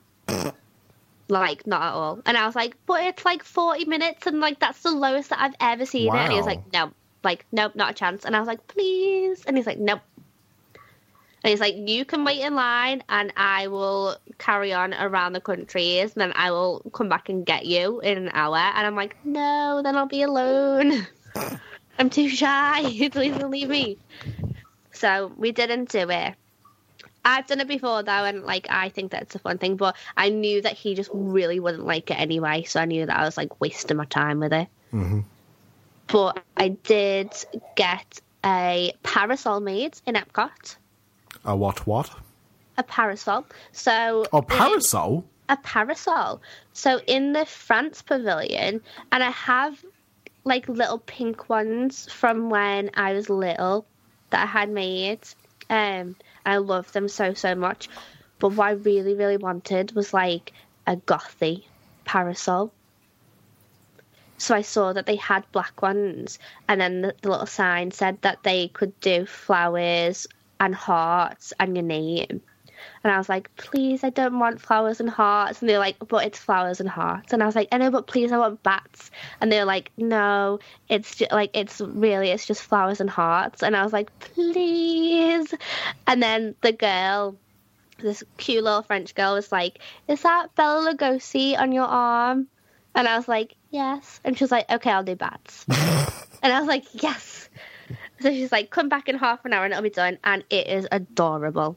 Like not at all, and I was like, "But it's like forty minutes, and like that's the lowest that I've ever seen it." And he was like, "No, like nope, not a chance." And I was like, "Please," and he's like, "Nope." And he's like, "You can wait in line, and I will carry on around the countries, and then I will come back and get you in an hour." And I'm like, "No, then I'll be alone. I'm too shy. Please don't leave me." So we didn't do it. I've done it before though, and like I think that's a fun thing. But I knew that he just really wouldn't like it anyway, so I knew that I was like wasting my time with it. Mm-hmm. But I did get a parasol made in Epcot. A what? What? A parasol. So Oh, parasol. a parasol. So in the France pavilion, and I have like little pink ones from when I was little that I had made. Um, I love them so so much. But what I really really wanted was like a gothy parasol. So I saw that they had black ones, and then the, the little sign said that they could do flowers and hearts and your name. And I was like, please, I don't want flowers and hearts. And they're like, but it's flowers and hearts. And I was like, I know, but please, I want bats. And they're like, no, it's just like, it's really, it's just flowers and hearts. And I was like, please. And then the girl, this cute little French girl, was like, is that Bela Lugosi on your arm? And I was like, yes. And she was like, okay, I'll do bats. and I was like, yes. So she's like, come back in half an hour and it'll be done. And it is adorable.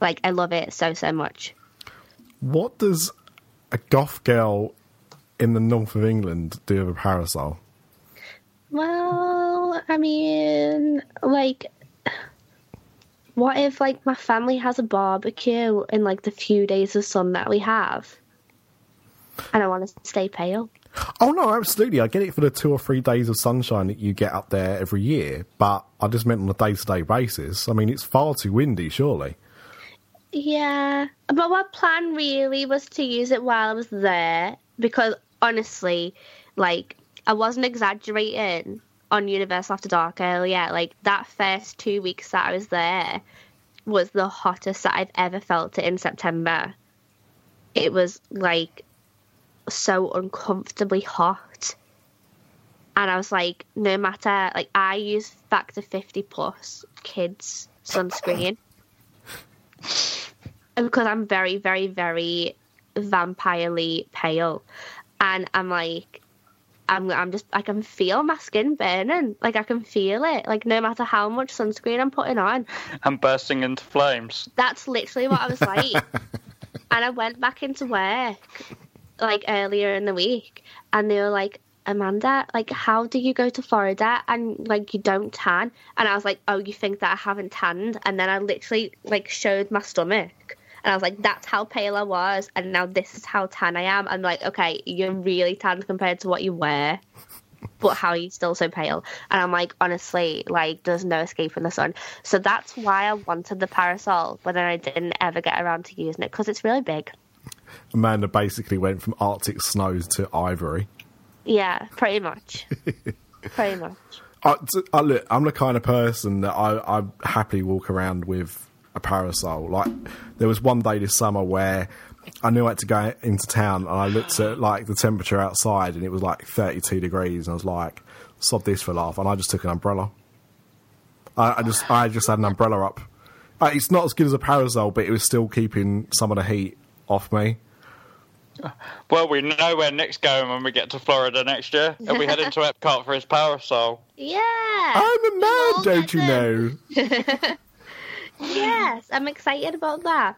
Like, I love it so, so much. What does a goth girl in the north of England do with a parasol? Well, I mean, like, what if, like, my family has a barbecue in, like, the few days of sun that we have? And I want to stay pale. Oh no, absolutely. I get it for the two or three days of sunshine that you get up there every year, but I just meant on a day to day basis. I mean, it's far too windy, surely. Yeah, but my plan really was to use it while I was there because honestly, like I wasn't exaggerating on Universal After Dark earlier. Like that first two weeks that I was there was the hottest that I've ever felt it in September. It was like so uncomfortably hot. And I was like, no matter, like, I use Factor 50 plus kids sunscreen. Uh, because I'm very, very, very vampirely pale. And I'm like, I'm, I'm just, I can feel my skin burning. Like, I can feel it. Like, no matter how much sunscreen I'm putting on. I'm bursting into flames. That's literally what I was like. and I went back into work, like, earlier in the week. And they were like, Amanda, like, how do you go to Florida and like you don't tan? And I was like, oh, you think that I haven't tanned? And then I literally like showed my stomach, and I was like, that's how pale I was, and now this is how tan I am. I'm like, okay, you're really tan compared to what you wear. But how are you still so pale? And I'm like, honestly, like, there's no escape from the sun. So that's why I wanted the parasol, but then I didn't ever get around to using it because it's really big. Amanda basically went from Arctic snows to ivory. Yeah, pretty much. pretty much. I, I, look, I'm the kind of person that I, I happily walk around with a parasol. Like there was one day this summer where I knew I had to go into town, and I looked at like the temperature outside, and it was like 32 degrees, and I was like, "Sod this for a laugh," and I just took an umbrella. I, I just I just had an umbrella up. Uh, it's not as good as a parasol, but it was still keeping some of the heat off me. Well, we know where Nick's going when we get to Florida next year. And we head into Epcot for his parasol. Yeah. I'm a man, don't you know? yes, I'm excited about that.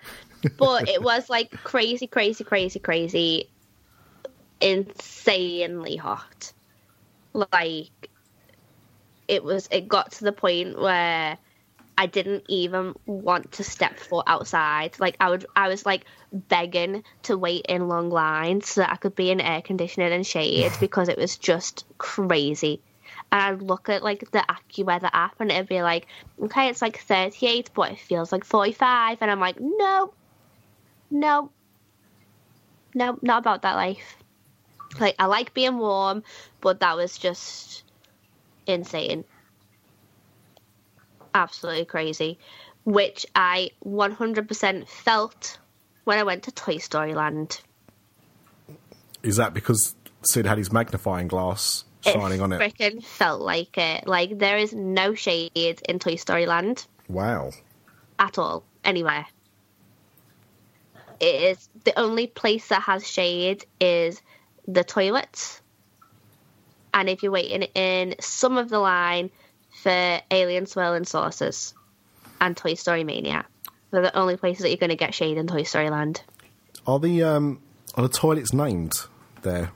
But it was like crazy, crazy, crazy, crazy, insanely hot. Like, it was, it got to the point where I didn't even want to step foot outside. Like I would, I was like begging to wait in long lines so that I could be in air conditioning and shade because it was just crazy. And I'd look at like the AccuWeather app and it'd be like, okay, it's like 38, but it feels like 45. And I'm like, no, no, no, not about that life. Like I like being warm, but that was just insane absolutely crazy, which I 100% felt when I went to Toy Story Land. Is that because Sid had his magnifying glass shining on it? Freaking felt like it. Like there is no shade in Toy Story Land. Wow. At all, anywhere. It is the only place that has shade is the toilets. And if you're waiting in some of the line, for Alien Swirling Saucers and Toy Story Mania. They're the only places that you're going to get shade in Toy Story Land. Are the um, are the toilets named there?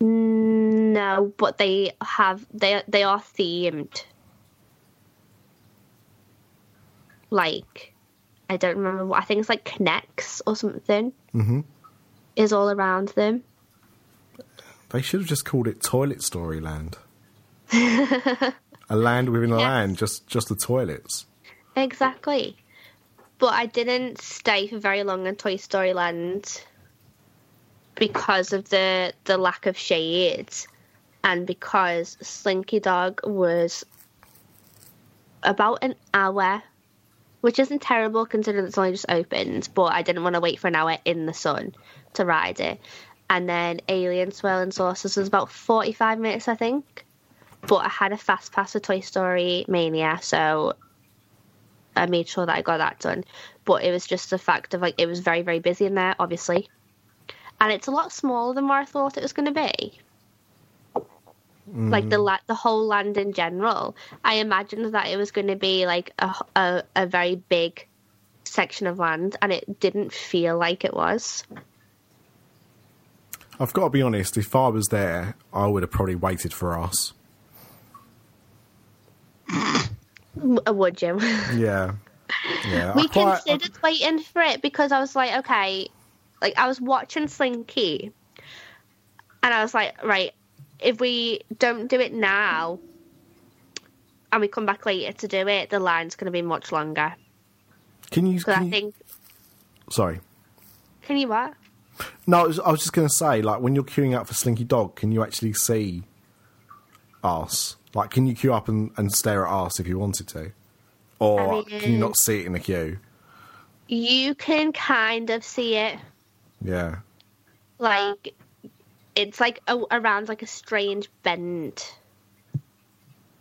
No, but they have they they are themed. Like, I don't remember what I think it's like K'NEX or something. Mm-hmm. Is all around them. They should have just called it Toilet Story Land. a land within a land, just just the toilets. Exactly. But I didn't stay for very long in Toy Story Land because of the the lack of shades and because Slinky Dog was about an hour, which isn't terrible considering it's only just opened, but I didn't want to wait for an hour in the sun to ride it. And then Alien Swirling Saucers was about 45 minutes, I think but I had a fast pass for Toy Story Mania, so I made sure that I got that done. But it was just the fact of like it was very very busy in there, obviously, and it's a lot smaller than what I thought it was going to be. Mm. Like the la- the whole land in general, I imagined that it was going to be like a, a a very big section of land, and it didn't feel like it was. I've got to be honest. If I was there, I would have probably waited for us. Would you? Yeah. Yeah. we quite, considered I... waiting for it because I was like, okay, like I was watching Slinky, and I was like, right, if we don't do it now, and we come back later to do it, the line's going to be much longer. Can you? Can I you think. sorry. Can you what? No, I was, I was just going to say, like, when you're queuing up for Slinky Dog, can you actually see arse? Like, can you queue up and, and stare at arse if you wanted to? Or I can you not see it in the queue? You can kind of see it. Yeah. Like, it's like a, around like a strange bend.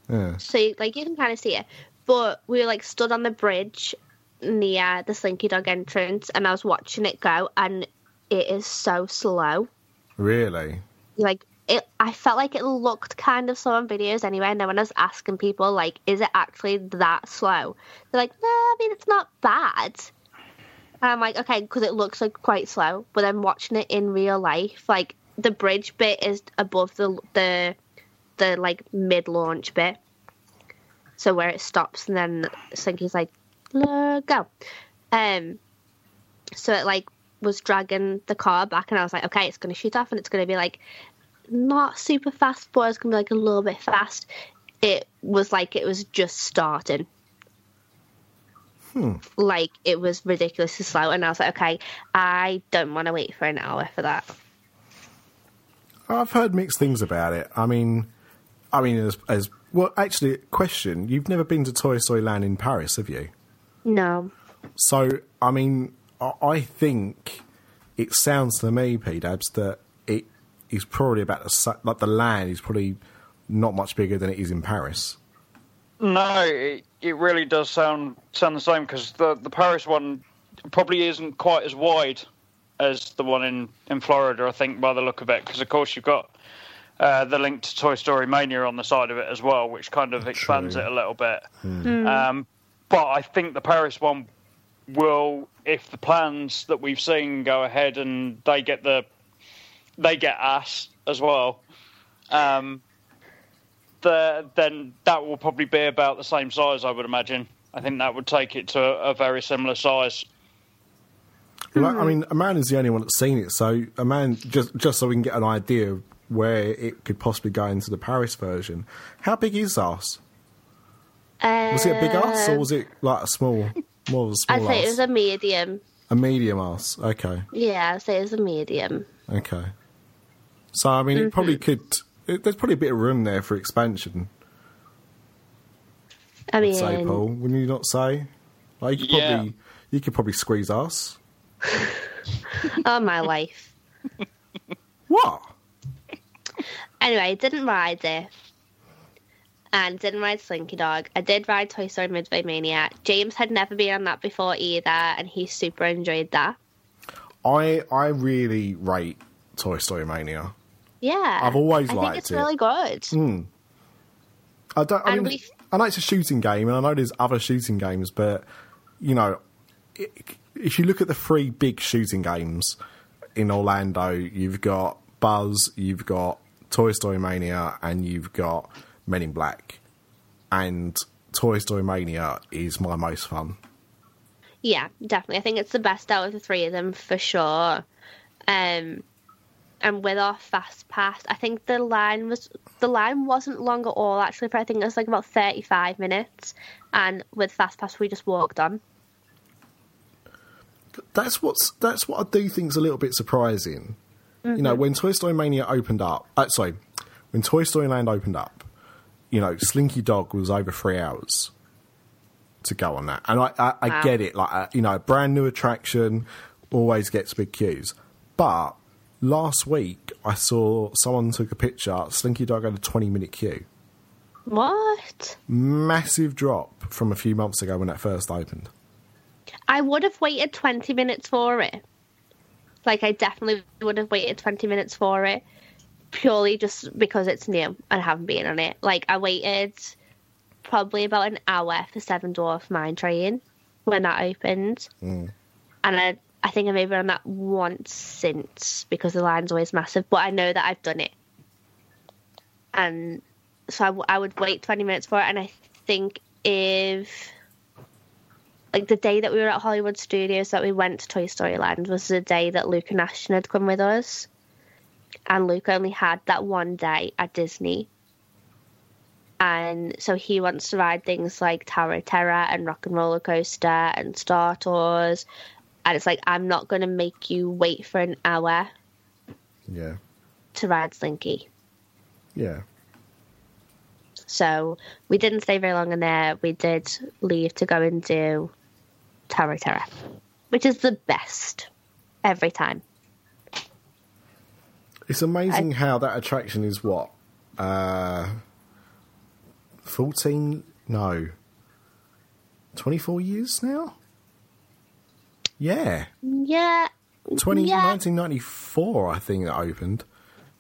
Yeah. So, like, you can kind of see it. But we were like stood on the bridge near the Slinky Dog entrance, and I was watching it go, and it is so slow. Really? like it I felt like it looked kind of slow on videos anyway, and then when I was asking people like, is it actually that slow? They're like, no, I mean it's not bad. And I'm like, okay, because it looks like quite slow, but then watching it in real life, like the bridge bit is above the the the like mid launch bit, so where it stops and then Slinky's like, "Le- go, um, so it like was dragging the car back, and I was like, okay, it's going to shoot off, and it's going to be like not super fast, but it's going to be like a little bit fast. It was like it was just starting. Hmm. Like it was ridiculously slow, and I was like, okay, I don't want to wait for an hour for that. I've heard mixed things about it. I mean, I mean, as, as well, actually, question: You've never been to Toy Story Land in Paris, have you? No, So, I mean, I, I think it sounds to me, P Dabs, that it is probably about the like the land is probably not much bigger than it is in Paris. No, it, it really does sound sound the same because the the Paris one probably isn't quite as wide as the one in, in Florida. I think by the look of it, because of course you've got uh, the link to Toy Story Mania on the side of it as well, which kind of expands True. it a little bit. Um, but I think the Paris one will, if the plans that we've seen go ahead and they get the they get ass as well. Um, the, then that will probably be about the same size, I would imagine. I think that would take it to a, a very similar size. Well, I mean, Amanda is the only one that's seen it, so Amanda, just just so we can get an idea of where it could possibly go into the Paris version. How big is us? Was it a big ass or was it like a small, more of a I'd say ass? it was a medium. a medium ass. Okay, Yeah, I'd say it was a medium. okay. So I mean, it mm-hmm. probably could. It, there's probably a bit of room there for expansion. I I'd mean, say, Paul. Wouldn't you not say? Like you could Yeah. probably you could probably squeeze us. oh my life. What? Anyway, I didn't ride it. And didn't ride Slinky Dog. I did ride Toy Story Midway Mania. James had never been on that before either, and he super enjoyed that. I I really rate Toy Story Mania. Yeah. I've always liked it. I liked think it's it. really good. I don't. I And mean, we- I know it's a shooting game, and I know there's other shooting games, but you know, if you look at the three big shooting games in Orlando, you've got Buzz, you've got Toy Story Mania, and you've got Men in Black. And Toy Story Mania is my most fun. Yeah, definitely. I think it's the best out of the three of them for sure. Um, and with our fast pass, I think the line was the line wasn't long at all actually. But I think it was like about thirty five minutes, and with fast pass we just walked on. that's what's that's what I do think's a little bit surprising. You know, when Toy Story Mania opened up, uh, sorry, when Toy Story Land opened up, you know, Slinky Dog was over three hours to go on that, and I I, I Wow. get it, like uh, you know, a brand new attraction always gets big queues, but last week I saw someone took a picture. Slinky Dog had a twenty minute queue, What? massive drop from a few months ago when that first opened. I would have waited twenty minutes for it. Like I definitely would have waited twenty minutes for it, purely just because it's new and I haven't been on it. Like I waited probably about an hour for Seven Dwarf Mine Train when that opened, mm. and I I think I maybe on that once since because the line's always massive. But I know that I've done it, and so I, w- I would wait twenty minutes for it. And I think if like the day that we were at Hollywood Studios that we went to Toy Story Land was the day that Luke and Ashton had come with us. And Luke only had that one day at Disney. and so he wants to ride things like Tower of Terror and Rock and Roller Coaster and Star Tours. And it's like, I'm not going to make you wait for an hour Yeah. to ride Slinky. Yeah. So we didn't stay very long in there. We did leave to go and do Tower of Terror, which is the best every time. It's amazing how that attraction is what? Uh, 14? No. 24 years now? Yeah. Yeah. 20, yeah. 1994, I think it opened.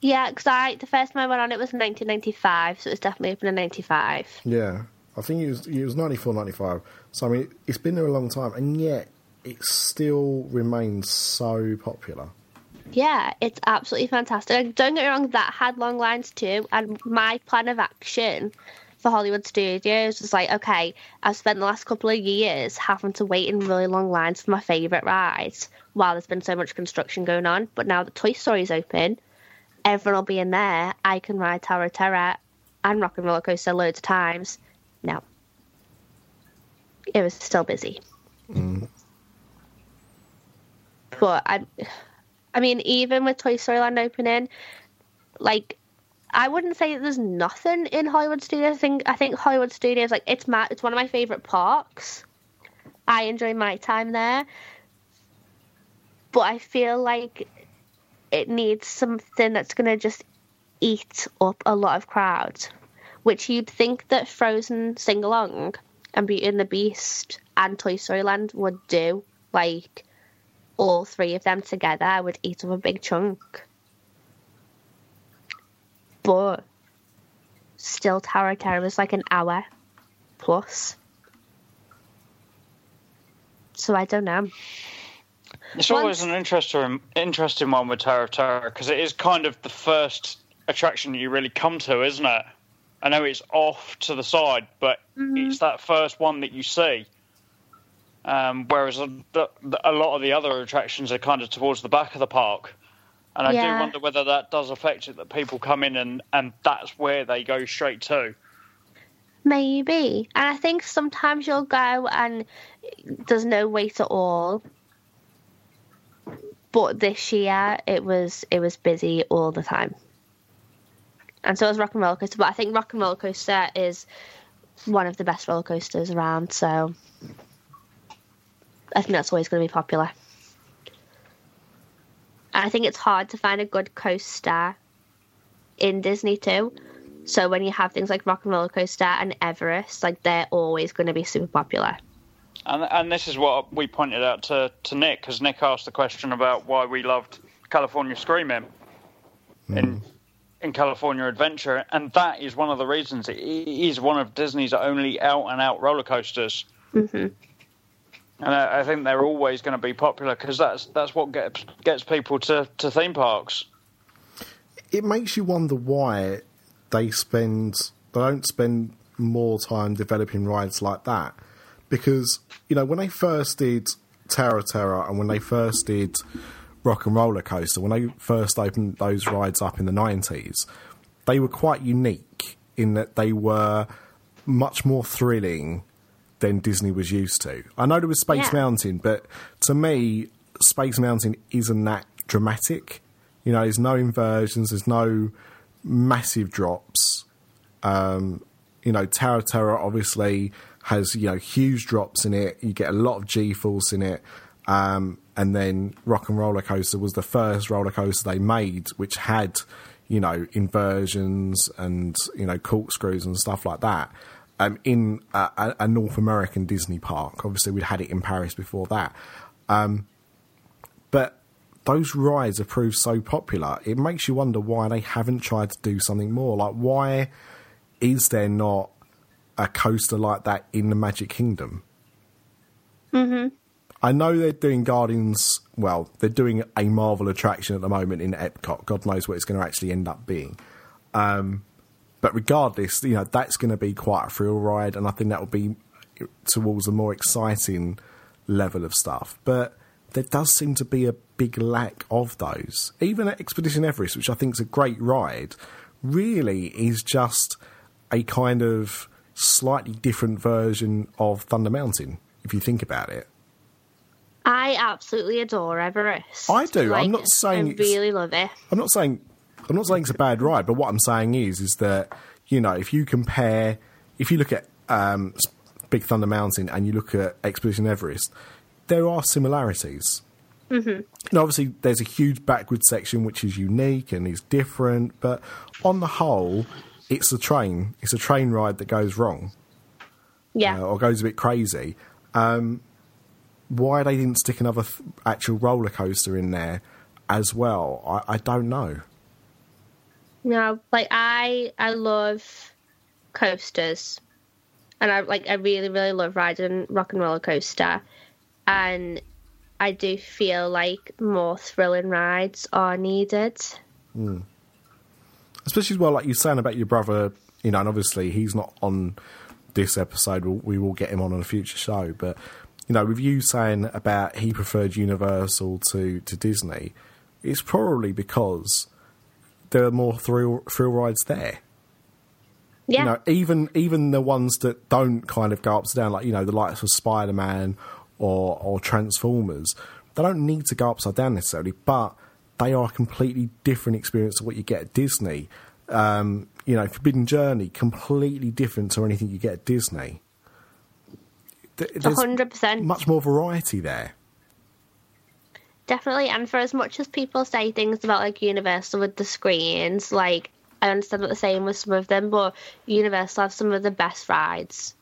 Yeah, because I the first time I went on it was 1995, so it was definitely open in 95. Yeah. I think it was, it was 94, 95. So, I mean, it's been there a long time, and yet it still remains so popular. Yeah, it's absolutely fantastic. Don't get me wrong, that had long lines too. And my plan of action for Hollywood Studios was like, okay, I've spent the last couple of years having to wait in really long lines for my favourite rides while there's been so much construction going on. But now that Toy Story's open, everyone will be in there. I can ride Tower of Terror and Rock and Roller Coaster loads of times. No. It was still busy. Mm. But I, I mean, even with Toy Story Land opening, like I wouldn't say there's nothing in Hollywood Studios. I think I think Hollywood Studios like it's my it's one of my favorite parks. I enjoy my time there, but I feel like it needs something that's gonna just eat up a lot of crowds, which you'd think that Frozen Sing Along and Beauty and the Beast and Toy Story Land would do. Like all three of them together would eat up a big chunk. But still, Tower of Terror was like an hour plus. So I don't know. It's Once- always an interesting, interesting one with Tower of Terror because it is kind of the first attraction that you really come to, isn't it? I know it's off to the side, but it's that first one that you see. Um, whereas a, the, a lot of the other attractions are kind of towards the back of the park. And I Yeah. do wonder whether that does affect it that people come in and, and that's where they go straight to. Maybe. And I think sometimes you'll go and there's no wait at all. But this year it was it was busy all the time. And so was Rock and Roller Coaster. But I think Rock and Roller Coaster is one of the best roller coasters around, so I think that's always going to be popular. And I think it's hard to find a good coaster in Disney too. So when you have things like Rock and Roller Coaster and Everest, like they're always going to be super popular. And, and this is what we pointed out to, to Nick because Nick asked the question about why we loved California Screaming in in California Adventure, and that is one of the reasons it is one of Disney's only out and out roller coasters. hmm And I, I think they're always going to be popular because that's that's what gets gets people to, to theme parks. It makes you wonder why they spend they don't spend more time developing rides like that because you know when they first did Terror Terror and when they first did Rock and Roller Coaster when they first opened those rides up in the 90s they were quite unique in that they were much more thrilling than Disney was used to. I know there was Space Yeah. Mountain, but to me, Space Mountain isn't that dramatic. You know, there's no inversions, there's no massive drops. Um, you know, Tower Terror obviously has you know huge drops in it. You get a lot of G force in it. Um, and then Rock and Roller Coaster was the first roller coaster they made, which had you know inversions and you know corkscrews and stuff like that. Um, in a, a- North American Disney park, obviously we'd had it in Paris before that. Um, but those rides have proved so popular, it makes you wonder why they haven't tried to do something more. Like, why is there not a coaster like that in the Magic Kingdom? Mm-hmm. I know they're doing Guardians. Well, they're doing a Marvel attraction at the moment in Epcot. God knows what it's going to actually end up being. Um, but regardless, you know that's going to be quite a thrill ride, and I think that will be towards a more exciting level of stuff. But there does seem to be a big lack of those. Even at Expedition Everest, which I think is a great ride, really is just a kind of slightly different version of Thunder Mountain, if you think about it. I absolutely adore Everest. I do. Like, I'm not saying I really love it. I'm not saying I'm not saying it's a bad ride, but what I'm saying is is that you know if you compare if you look at um, Big Thunder Mountain and you look at Expedition Everest, there are similarities. Mm-hmm. Now, obviously, there's a huge backward section which is unique and is different, but on the whole, it's a train. It's a train ride that goes wrong Yeah. uh, or goes a bit crazy. Um, why they didn't stick another th- actual roller coaster in there as well, I, I don't know. No, like I I love coasters. And I like I really, really love riding rock and roller coaster. And I do feel like more thrilling rides are needed. Hmm. Especially as well, like you're saying about your brother, you know, and obviously he's not on this episode. We'll, we will get him on in a future show, but you know, with you saying about he preferred Universal to to Disney, it's probably because there are more thrill thrill rides there. Yeah. You know, even even the ones that don't kind of go ups and down, like you know, the likes of Spider Man or or Transformers, they don't need to go upside down necessarily, but they are a completely different experience to what you get at Disney. Um, you know, Forbidden Journey, completely different to anything you get at Disney. A There's hundred percent. much more variety there. Definitely, and for as much as people say things about like Universal with the screens, like I understand what they're saying with some of them, but Universal have some of the best rides.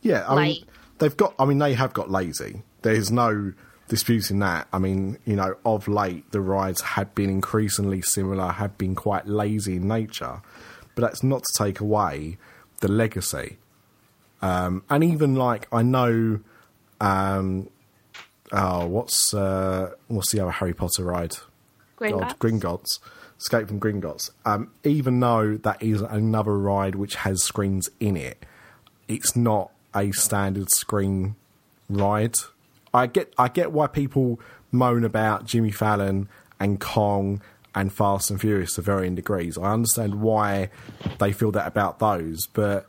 Yeah, I mean, they've got. I mean, they have got lazy. There's no disputing that. I mean, you know, of late the rides had been increasingly similar, had been quite lazy in nature, but that's not to take away the legacy. Um, and even like I know, um, oh, what's uh, what's the other Harry Potter ride? Gringotts. God, Gringotts. Escape from Gringotts. Um, even though that is another ride which has screens in it, it's not a standard screen ride. I get I get why people moan about Jimmy Fallon and Kong and Fast and Furious to varying degrees. I understand why they feel that about those, but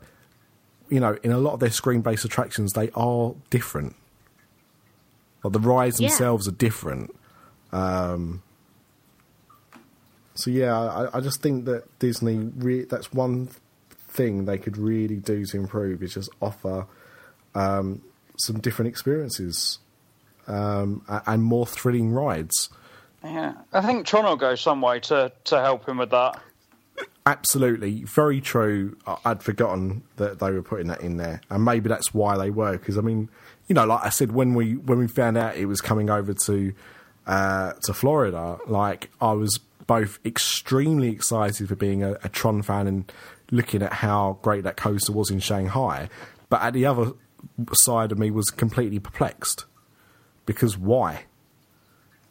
you know, in a lot of their screen based attractions they are different. Like the rides Yeah. themselves are different. Um, so yeah, I, I just think that Disney re- that's one thing they could really do to improve is just offer um, some different experiences um, and more thrilling rides. Yeah, I think Tron will go some way to, to help him with that. Absolutely, very true. I- I'd forgotten that they were putting that in there, and maybe that's why they were. Because I mean, you know, like I said, when we when we found out it was coming over to uh, to Florida, like I was both extremely excited for being a, a Tron fan and looking at how great that coaster was in Shanghai, but at the other side of me was completely perplexed because why?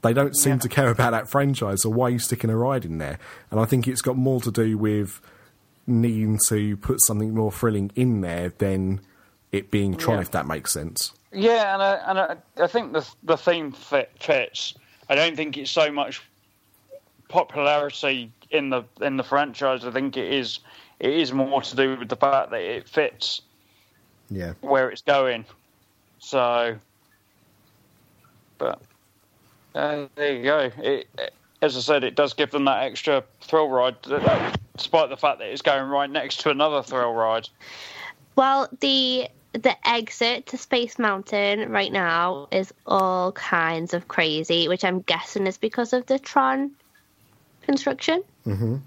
They don't seem Yeah. to care about that franchise, so why are you sticking a ride in there? And I think it's got more to do with needing to put something more thrilling in there than it being Tron, Yeah. if that makes sense. Yeah, and I, and I, I think the the theme fit, fits. I don't think it's so much popularity in the in the franchise. I think it is it is more to do with the fact that it fits Yeah. where it's going. So, but uh, there you go. It, as I said, it does give them that extra thrill ride, despite the fact that it's going right next to another thrill ride. Well, the the exit to Space Mountain right now is all kinds of crazy, which I'm guessing is because of the Tron construction. hmm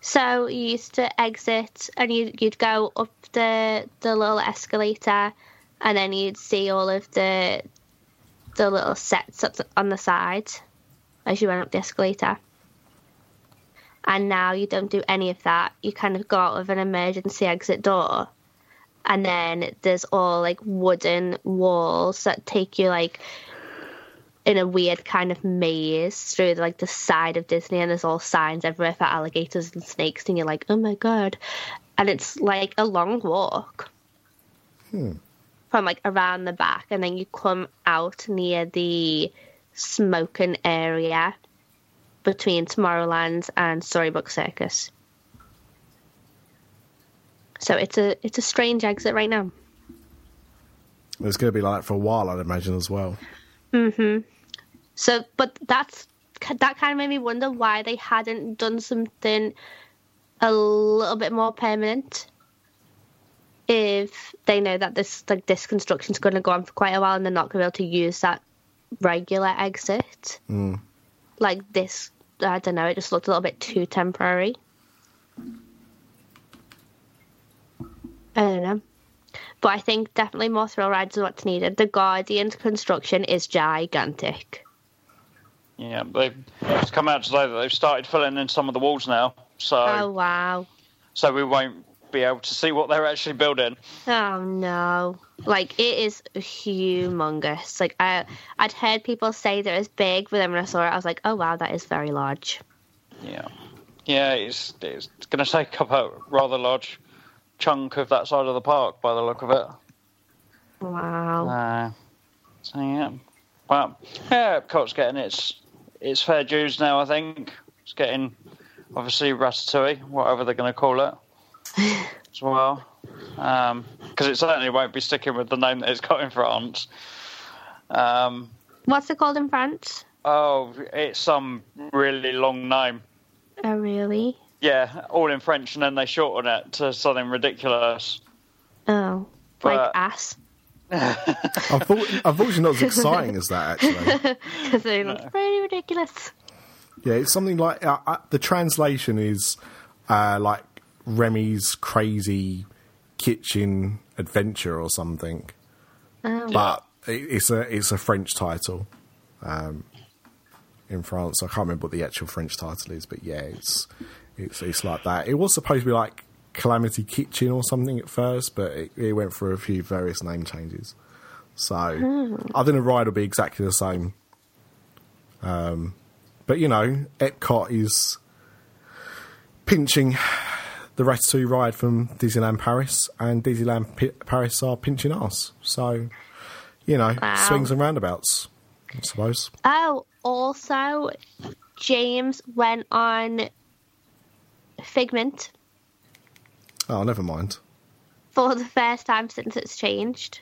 So you used to exit and you'd, you'd go up the the little escalator, and then you'd see all of the the little sets up on the side as you went up the escalator. And now you don't do any of that. You kind of go out of an emergency exit door, and then there's all like wooden walls that take you like in a weird kind of maze through like the side of Disney, and there's all signs everywhere for alligators and snakes, and you're like, oh my god! And it's like a long walk hmm. from like around the back, and then you come out near the smoking area between Tomorrowland and Storybook Circus. So it's a it's a strange exit right now. It's going to be like that for a while, I'd imagine as well. Mhm. So, but that's that kind of made me wonder why they hadn't done something a little bit more permanent. If they know that this like this construction's going to go on for quite a while and they're not going to be able to use that regular exit, like this, I don't know. It just looked a little bit too temporary. I don't know. But I think definitely more thrill rides is what's needed. The Guardian's construction is gigantic. Yeah, they've it's come out today that they've started filling in some of the walls now, so Oh wow. so we won't be able to see what they're actually building. Oh no. Like it is humongous. Like I I'd heard people say that it's big, but then when I saw it I was like, Oh wow, that is very large. Yeah, yeah, it's it's going to take up a rather large chunk of that side of the park by the look of it. Wow. Uh, so yeah, well, yeah, Epcot's getting its its fair dues now. I think it's getting obviously Ratatouille, whatever they're going to call it, as well, because it certainly won't be sticking with the name that it's got in France. Um, What's it called in France? oh, it's some really long name. Oh really? Yeah, all in French, and then they shorten it to something ridiculous. Oh. Like But- ass. Unfortunately, unfortunately not as exciting as that, actually. Because they look pretty ridiculous. Yeah, it's something like uh, uh, the translation is uh, like Remy's crazy kitchen adventure or something, Oh. but it, it's a it's a French title um, in France. I can't remember what the actual French title is, but yeah, it's it's it's like that. It was supposed to be like Calamity Kitchen or something at first, but it, it went through a few various name changes. So I think the ride will be exactly the same. Um, but you know, Epcot is pinching the Ratatouille ride from Disneyland Paris, and Disneyland P- Paris are pinching us. So, you know, Wow. swings and roundabouts, I suppose. Oh, also, James went on Figment Oh, never mind. for the first time since it's changed.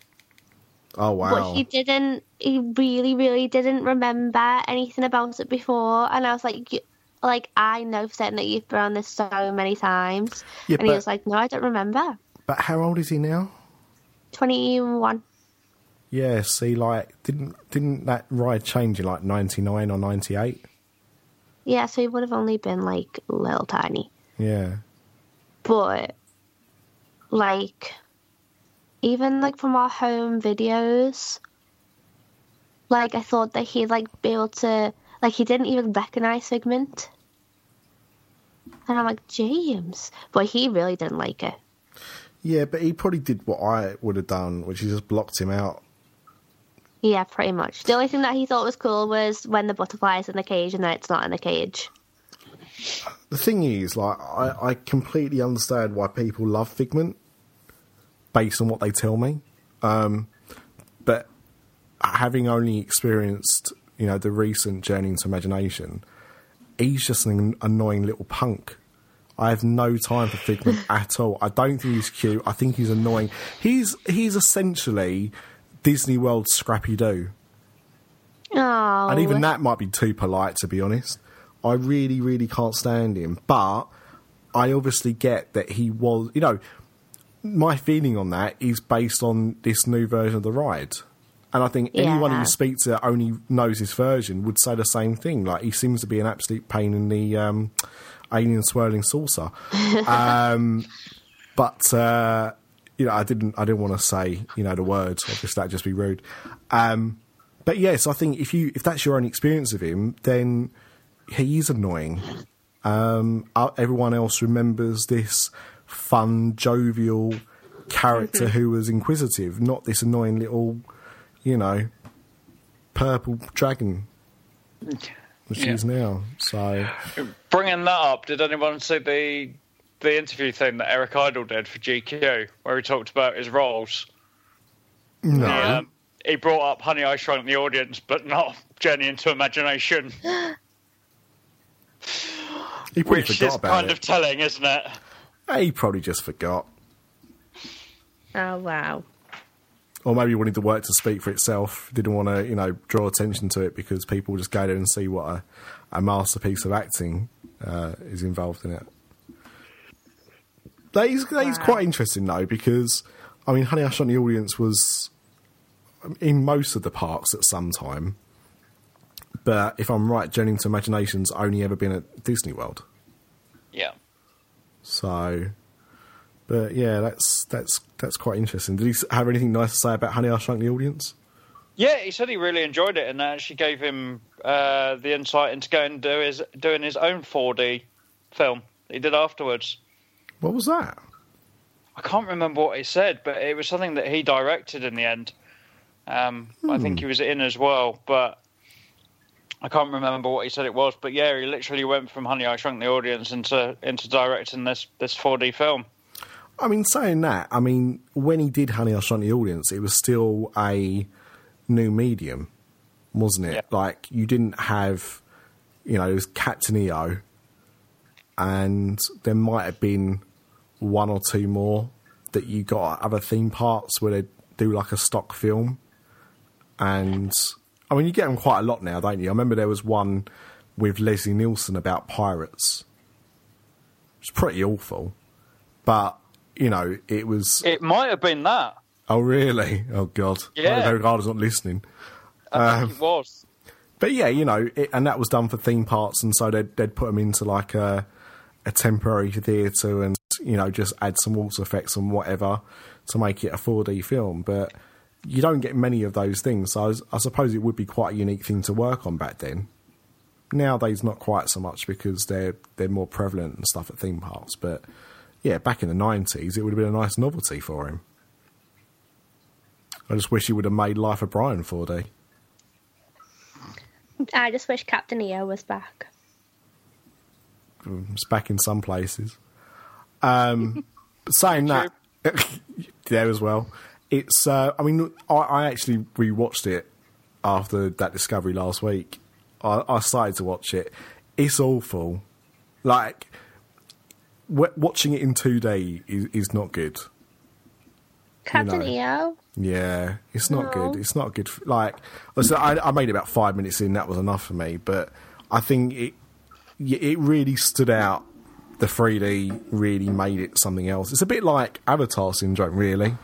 Oh wow. But he didn't, he really, really didn't remember anything about it before. And I was like, "You- like, I know for certain that you've been on this so many times. Yeah, and he was like, no, I don't remember. But how old is he now? 21. Yeah, see, like, didn't didn't that ride change in like ninety nine or ninety eight? Yeah, so he would have only been like little tiny. Yeah. but like even like from our home videos like i thought that he'd like be able to like he didn't even recognize figment and i'm like james. But he really didn't like it. Yeah, but he probably did what I would have done, which is just blocked him out. yeah pretty much. The only thing that he thought was cool was when the butterfly is in the cage and then it's not in the cage The thing is, like, I, I completely understand why people love Figment based on what they tell me. Um, but having only experienced, you know, the recent Journey into Imagination, he's just an annoying little punk. I have no time for Figment at all. I don't think he's cute. I think he's annoying. He's he's essentially Disney World Scrappy Doo. oh And even that might be too polite, to be honest. I really, really can't stand him. But I obviously get that he was, you know, my feeling on that is based on this new version of the ride. And I think anyone who speaks to only knows his version would say the same thing. Like, he seems to be an absolute pain in the um, alien swirling saucer. um, but, uh, you know, I didn't, I didn't want to say, you know, the words. Obviously, that'd just be rude. Um, but yes, I think if you if that's your own experience of him, then he is annoying. Um, uh, everyone else remembers this fun, jovial character who was inquisitive, not this annoying little, you know, purple dragon, which he is now. So Bringing that up, did anyone see the the interview thing that Eric Idle did for GQ, where he talked about his roles? no, Um, he brought up Honey I Shrunk the Audience, but not Journey into Imagination, he probably which forgot is about kind it. of telling, isn't it? He probably just forgot. Oh wow. Or maybe you wanted the work to speak for itself. Didn't want to, you know, draw attention to it because people just go there and see what a, a masterpiece of acting uh, is involved in it. That is, that is Wow. quite interesting though, because I mean, Honey I Shrunk the Audience was in most of the parks at some time. But if I'm right, Journey to Imagination's only ever been at Disney World. Yeah. So, but yeah, that's that's that's quite interesting. Did he have anything nice to say about Honey I Shrunk the Audience? Yeah, he said he really enjoyed it, and that actually gave him uh, the insight into going and do his doing his own 4D film he did afterwards. What was that? I can't remember what he said, but it was something that he directed in the end. Um, I think he was in as well, but I can't remember what he said it was. But yeah, he literally went from Honey I Shrunk the Audience into into directing this this 4D film. I mean, saying that, I mean, when he did Honey I Shrunk the Audience, it was still a new medium, wasn't it? Yeah. Like you didn't have, you know, it was Captain EO, and there might have been one or two more that you got at other theme parks where they do like a stock film, and I mean, you get them quite a lot now, don't you? I remember there was one with Leslie Nielsen about pirates. It's pretty awful, but you know, it was. It might have been that. Oh, really? Oh, God. Yeah. I hope not listening. I Um, think it was. But yeah, you know, it, and that was done for theme parks, and so they'd, they'd put them into like a, a temporary theatre and, you know, just add some water effects and whatever to make it a 4D film. But you don't get many of those things, so I, s- I suppose it would be quite a unique thing to work on back then. Nowadays, not quite so much because they're they're more prevalent and stuff at theme parks. But yeah, back in the nineties, it would have been a nice novelty for him. I just wish he would have made Life of Brian 4D. I just wish Captain EO was back. It's back in some places. Um, but saying that, there as well. It's. Uh, I mean, I, I actually rewatched it after that discovery last week. I, I started to watch it. It's awful. Like w- watching it in two D is, is not good. Captain know. EO? Yeah, it's not No. good. It's not good. f like, listen, I, I made it about five minutes in. That was enough for me. But I think it it really stood out. The 3D really made it something else. It's a bit like Avatar syndrome, really.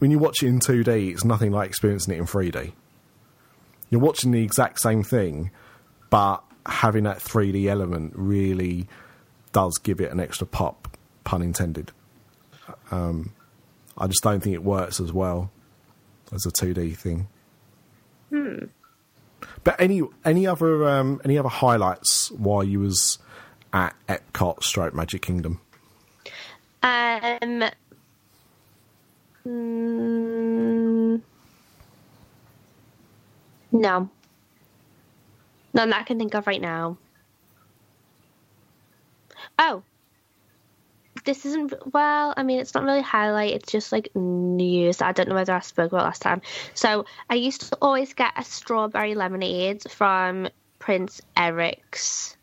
When you watch it in 2D, it's nothing like experiencing it in 3D. You're watching the exact same thing, but having that 3D element really does give it an extra pop, pun intended. Um, I just don't think it works as well as a 2D thing. But any any other um, any other highlights while you was at Epcot Stroke Magic Kingdom? Um. Mm, no. None that I can think of right now. Oh. This isn't well. I mean, it's not really highlight. It's just like news. I don't know whether I spoke about last time. So I used to always get a strawberry lemonade from Prince Eric's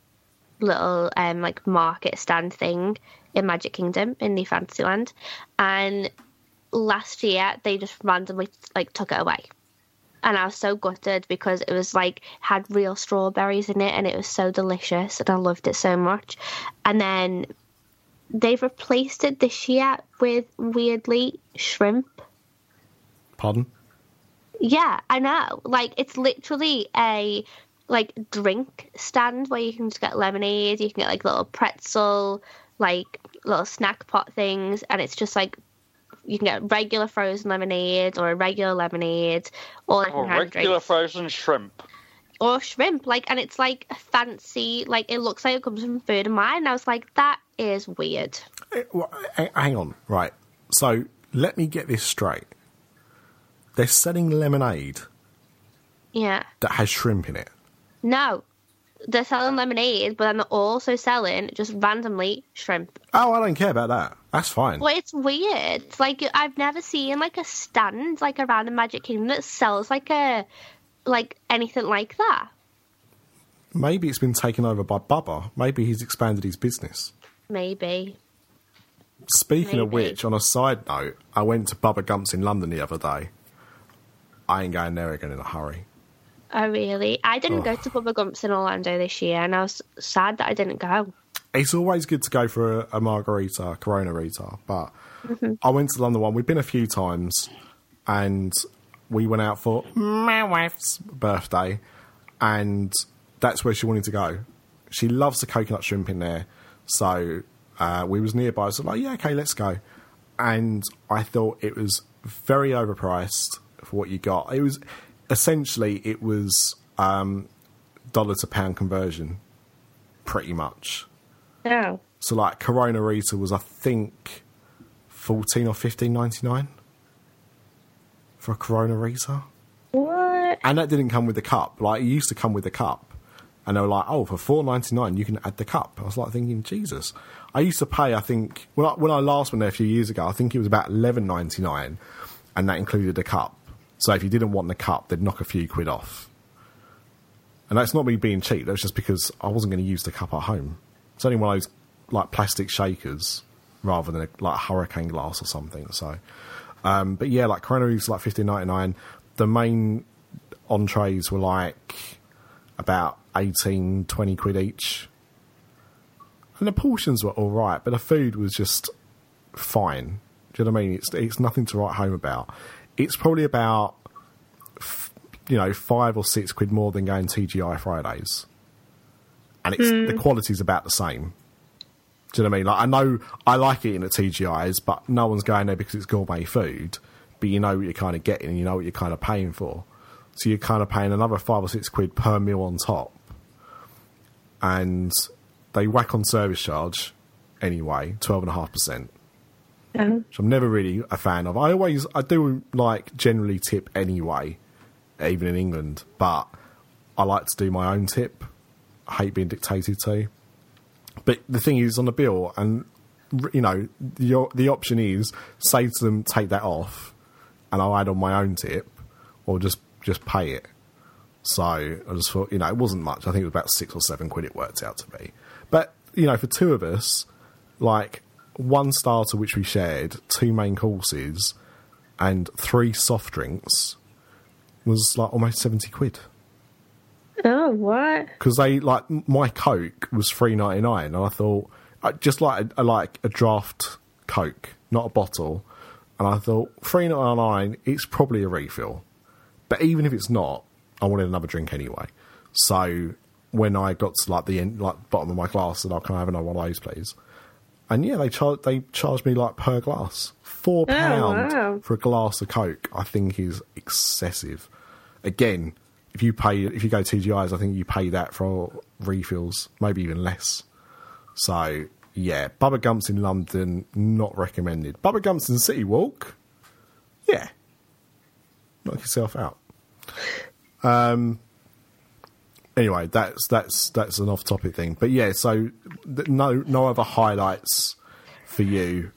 little um like market stand thing in Magic Kingdom in the Fantasyland, and last year they just randomly like took it away, and I was so gutted because it was like had real strawberries in it and it was so delicious and I loved it so much, and then they've replaced it this year with weirdly shrimp. Pardon? Yeah, I know. Like it's literally a like drink stand where you can just get lemonade, you can get like little pretzel, like little snack pot things, and it's just like you can get regular frozen lemonade or a regular lemonade or like Or regular drinks. frozen shrimp. or shrimp. Like and it's like fancy, like it looks like it comes from food and wine. And I was like, that is weird. Eh, well, Hang on, right. So let me get this straight. They're selling lemonade Yeah. that has shrimp in it. No. They're selling lemonade, but then they're also selling just randomly shrimp. Oh, I don't care about that. That's fine. Well, it's weird. It's like I've never seen like a stand like around the Magic Kingdom that sells like a like anything like that. Maybe it's been taken over by Bubba. Maybe he's expanded his business. Maybe. Speaking of which, on a side note, I went to Bubba Gump's in London the other day. I ain't going there again in a hurry. Oh, really? I didn't Oh. go to Bubba Gumps in Orlando this year, and I was sad that I didn't go. It's always good to go for a, a margarita, Corona Rita, but I went to the London one. We've been a few times, and we went out for my wife's birthday, and that's where she wanted to go. She loves the coconut shrimp in there, so uh, we was nearby. So like, yeah, okay, let's go. And I thought it was very overpriced for what you got. It was essentially it was um, dollar to pound conversion, pretty much. No. So like Corona Rita was I think fourteen or fifteen ninety nine for a Corona Rita, What? and that didn't come with the cup. Like it used to come with the cup, and they were like, "Oh, for four ninety nine, you can add the cup." I was like thinking, Jesus. I used to pay. I think when I, when I last went there a few years ago, I think it was about eleven ninety nine, and that included the cup. So if you didn't want the cup, they'd knock a few quid off. And that's not me being cheap. That was just because I wasn't going to use the cup at home. It's only one of those like plastic shakers rather than a, like a hurricane glass or something. So, um, but yeah, like Corona was like fifteen ninety nine. The main entrees were like about 18, 20 quid each, and the portions were all right, but the food was just fine. Do you know what I mean? It's it's nothing to write home about. It's probably about you know five or six quid more than going TGI Fridays, and it's the hmm. quality's about the same. Do you know what I mean? Like I know I like eating at TGI's, but no one's going there because it's gourmet food. But you know what you're kind of getting, and you know what you're kind of paying for. So you're kind of paying another five or six quid per meal on top, and they whack on service charge anyway, twelve and a half percent Which I'm never really a fan of. I always, I do like generally tip anyway, even in England, but I like to do my own tip. I hate being dictated to. But the thing is, on the bill, and you know, the the option is say to them, take that off, and I'll add on my own tip, or just just pay it. So I just thought, you know, it wasn't much. I think it was about six or seven quid. It worked out to be, but you know, for two of us, like one starter which we shared, two main courses, and three soft drinks was like almost seventy quid. Oh, what? Because they like my Coke was three ninety nine, and I thought uh, just like a, like a draft Coke, not a bottle. And I thought three ninety nine, it's probably a refill. But even if it's not, I wanted another drink anyway. So when I got to like the end, like bottom of my glass, and I said, "Oh, can I have another one of those, please?" And yeah, they charged they charged me like per glass four pound wow. for a glass of Coke. I think is excessive. Again, if you pay if you go TGI's, I think you pay that for refills, maybe even less. So yeah, Bubba Gumps in London not recommended. Bubba Gumps in City Walk, yeah, knock yourself out. Um. Anyway, that's that's that's an off-topic thing, but yeah. So th- no no other highlights for you.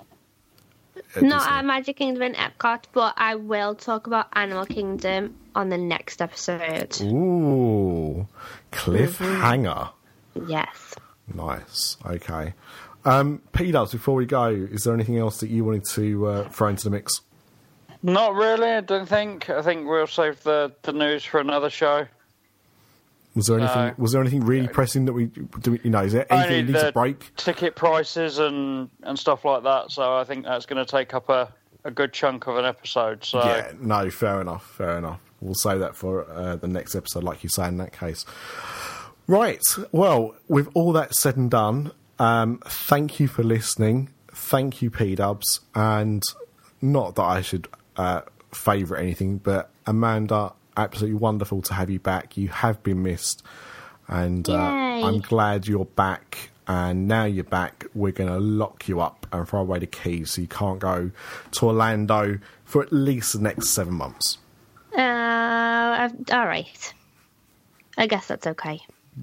at Not Disney? at Magic Kingdom and Epcot, but I will talk about Animal Kingdom on the next episode. Ooh, cliffhanger. Yes. Nice. Okay. Um, P Dubs, before we go, is there anything else that you wanted to uh, throw into the mix? Not really. I don't think. I think we'll save the, the news for another show. Was there anything? No. Was there anything really pressing that we? Do we you know, is there anything Only that needs to break? ticket prices and, and stuff like that. So I think that's going to take up a, a good chunk of an episode. So Yeah. No. Fair enough. Fair enough. We'll save that for uh, the next episode, like you say. In that case. Right. Well, with all that said and done, um, thank you for listening. Thank you, P Dubs, and not that I should uh, favourite anything, but Amanda, absolutely wonderful to have you back. You have been missed, and uh, I'm glad you're back. And now you're back, we're going to lock you up and throw away the keys so you can't go to Orlando for at least the next seven months. Uh, I've- all right. I guess that's okay.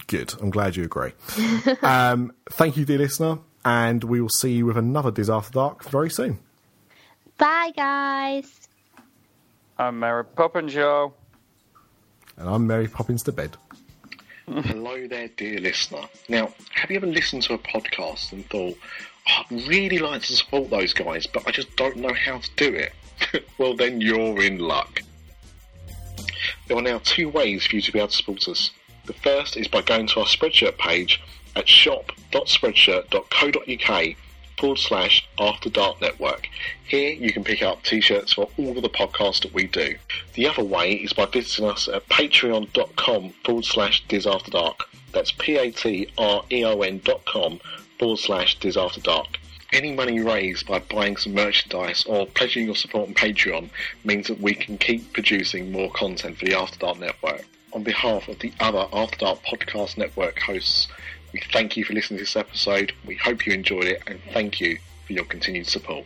Good. I'm glad you agree. um, thank you, dear listener, and we will see you with another Diz After Dark very soon. Bye, guys. I'm Mary Poppins, y'all. And I'm Mary Poppins to bed. Hello there, dear listener. Now, have you ever listened to a podcast and thought, oh, I'd really like to support those guys, but I just don't know how to do it. well, then you're in luck. There are now two ways for you to be able to support us. The first is by going to our Spreadshirt page at shop.spreadshirt.co.uk forward slash After Dark Network. Here you can pick up t-shirts for all of the podcasts that we do. The other way is by visiting us at patreon.com forward slash Diz After Dark. That's P-A-T-R-E-O-N dot com forward slash Diz After Dark. Any money raised by buying some merchandise or pledging your support on Patreon means that we can keep producing more content for the After Dark Network. On behalf of the other After Dark Podcast Network hosts, we thank you for listening to this episode. We hope you enjoyed it and thank you for your continued support.